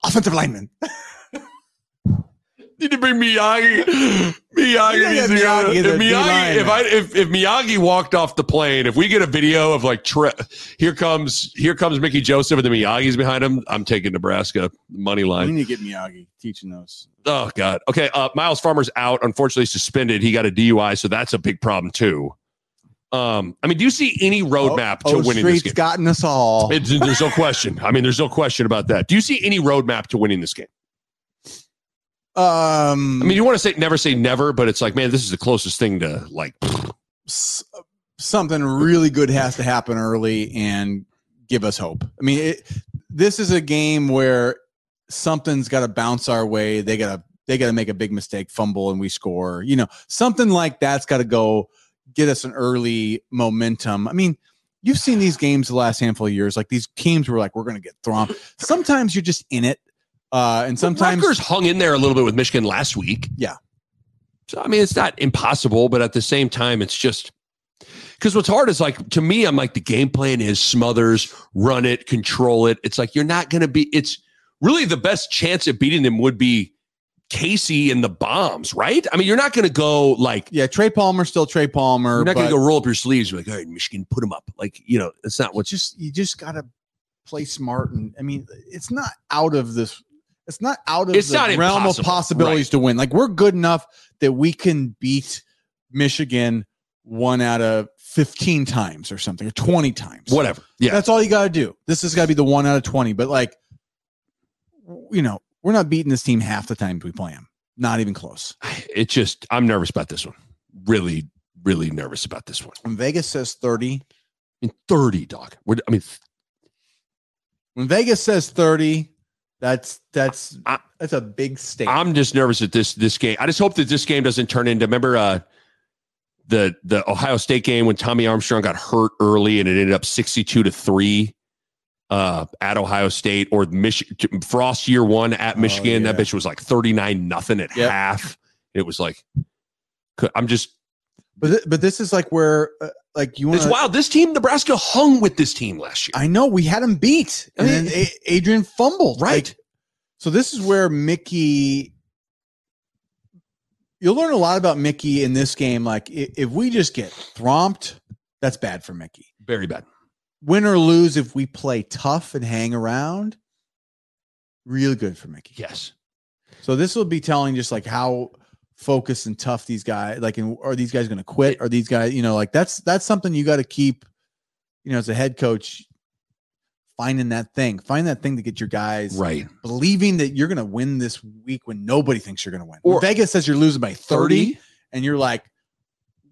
offensive linemen. Need to bring Miyagi. Miyagi. Miyagi, if Miyagi, line. if I if, if Miyagi walked off the plane, if we get a video of like tre- here comes here comes Mickey Joseph and the Miyagi's behind him, I'm taking Nebraska money line. We need to get Miyagi teaching those. Oh God. Okay. Uh, Miles Farmer's out. Unfortunately, suspended. He got a DUI, so that's a big problem too. Um, I mean, do you see any roadmap to oh, winning this game? Street's game? gotten us all. It's, there's no question. I mean, there's no question about that. Do you see any roadmap to winning this game? Um, I mean, you want to say never say never, but it's like, man, this is the closest thing to like. something really good has to happen early and give us hope. I mean, it, this is a game where something's got to bounce our way. They got to they got to make a big mistake, fumble, and we score. You know, something like that's got to go get us an early momentum. I mean. You've seen these games the last handful of years. Like these teams were like, we're going to get thrown. Sometimes you're just in it, uh, and sometimes Rutgers hung in there a little bit with Michigan last week. Yeah. So I mean, it's not impossible, but at the same time, it's just because what's hard is like to me, I'm like the game plan is Smothers, run it, control it. It's like you're not going to be. It's really the best chance at beating them would be Casey and the bombs, right? I mean, you're not going to go like yeah, Trey Palmer still Trey Palmer. you're not going to go roll up your sleeves like, all right, Michigan, put them up. Like you know, it's not what just you just gotta play smart and i mean it's not out of this it's not out of It's the realm impossible, of possibilities to win like we're good enough that we can beat michigan one out of 15 times or something or 20 times whatever. Yeah, that's all you gotta do this has got to be the one out of 20 but like you know we're not beating this team half the time we play them not even close it just I'm nervous about this one. Really, really nervous about this one. when vegas says 30 I mean, 30, dog. We're, I mean, when vegas says 30 that's that's I- that's a big statement I'm just nervous at this this game. I just hope that this game doesn't turn into remember uh the the Ohio State game when Tommy Armstrong got hurt early and it ended up 62 to 3 uh at Ohio State or Michigan Frost year 1 at Oh, Michigan. That bitch was like 39 nothing at Yep. half. It was like I'm just But th- but this is like where uh, like you want it's wild. This team Nebraska hung with this team last year. I know we had him beat, and I then mean- A- Adrian fumbled. Right. Like, so this is where Mickey. You'll learn a lot about Mickey in this game. Like i- if we just get thromped, that's bad for Mickey. Very bad. Win or lose, if we play tough and hang around, real good for Mickey. Yes. So this will be telling just like how focused and tough these guys like and are these guys going to quit are these guys you know like that's that's something you got to keep you know as a head coach finding that thing find that thing to get your guys Right. believing that you're going to win this week when nobody thinks you're going to win Or- vegas says you're losing by 30, 30? and you're like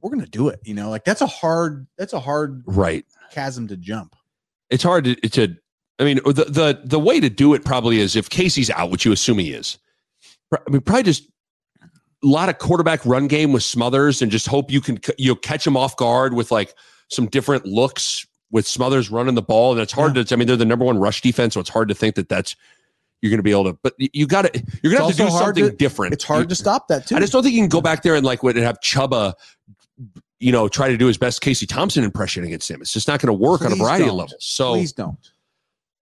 we're going to do it you know like that's a hard that's a hard Right. chasm to jump it's hard to, to I mean the, the the way to do it probably is if Casey's out, which you assume he is. I mean, probably just a lot of quarterback run game with Smothers, and just hope you can you know, catch him off guard with like some different looks with Smothers running the ball. And it's hard to. I mean, they're the number one rush defense, so it's hard to think that that's you're going to be able to. But you got to you're going to have to do something to- different. it's hard You- to stop that too I just don't think you can go back there and like would have Chuba, you know, try to do his best Casey Thompson impression against him. It's just not going to work on a variety of don't. levels. So Please don't.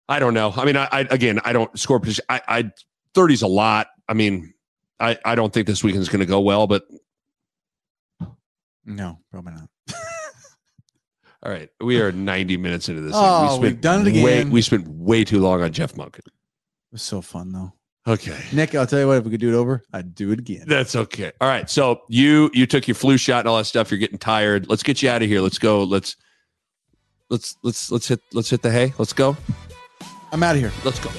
I don't know. I mean, I, I again, I don't score position. I, I 30's a lot. I mean, I, I don't think this weekend's going to go well, but No, probably not. all right, we are 90 minutes into this. Oh, we've done it Way, again. we spent way too long on Jeff Monken. It was so fun though. Okay. Nick, I'll tell you what, if we could do it over, I'd do it again. That's okay. All right. So you you took your flu shot and all that stuff. You're getting tired. Let's get you out of here. Let's go. Let's let's let's let's hit let's hit the hay. Let's go. I'm out of here. Let's go.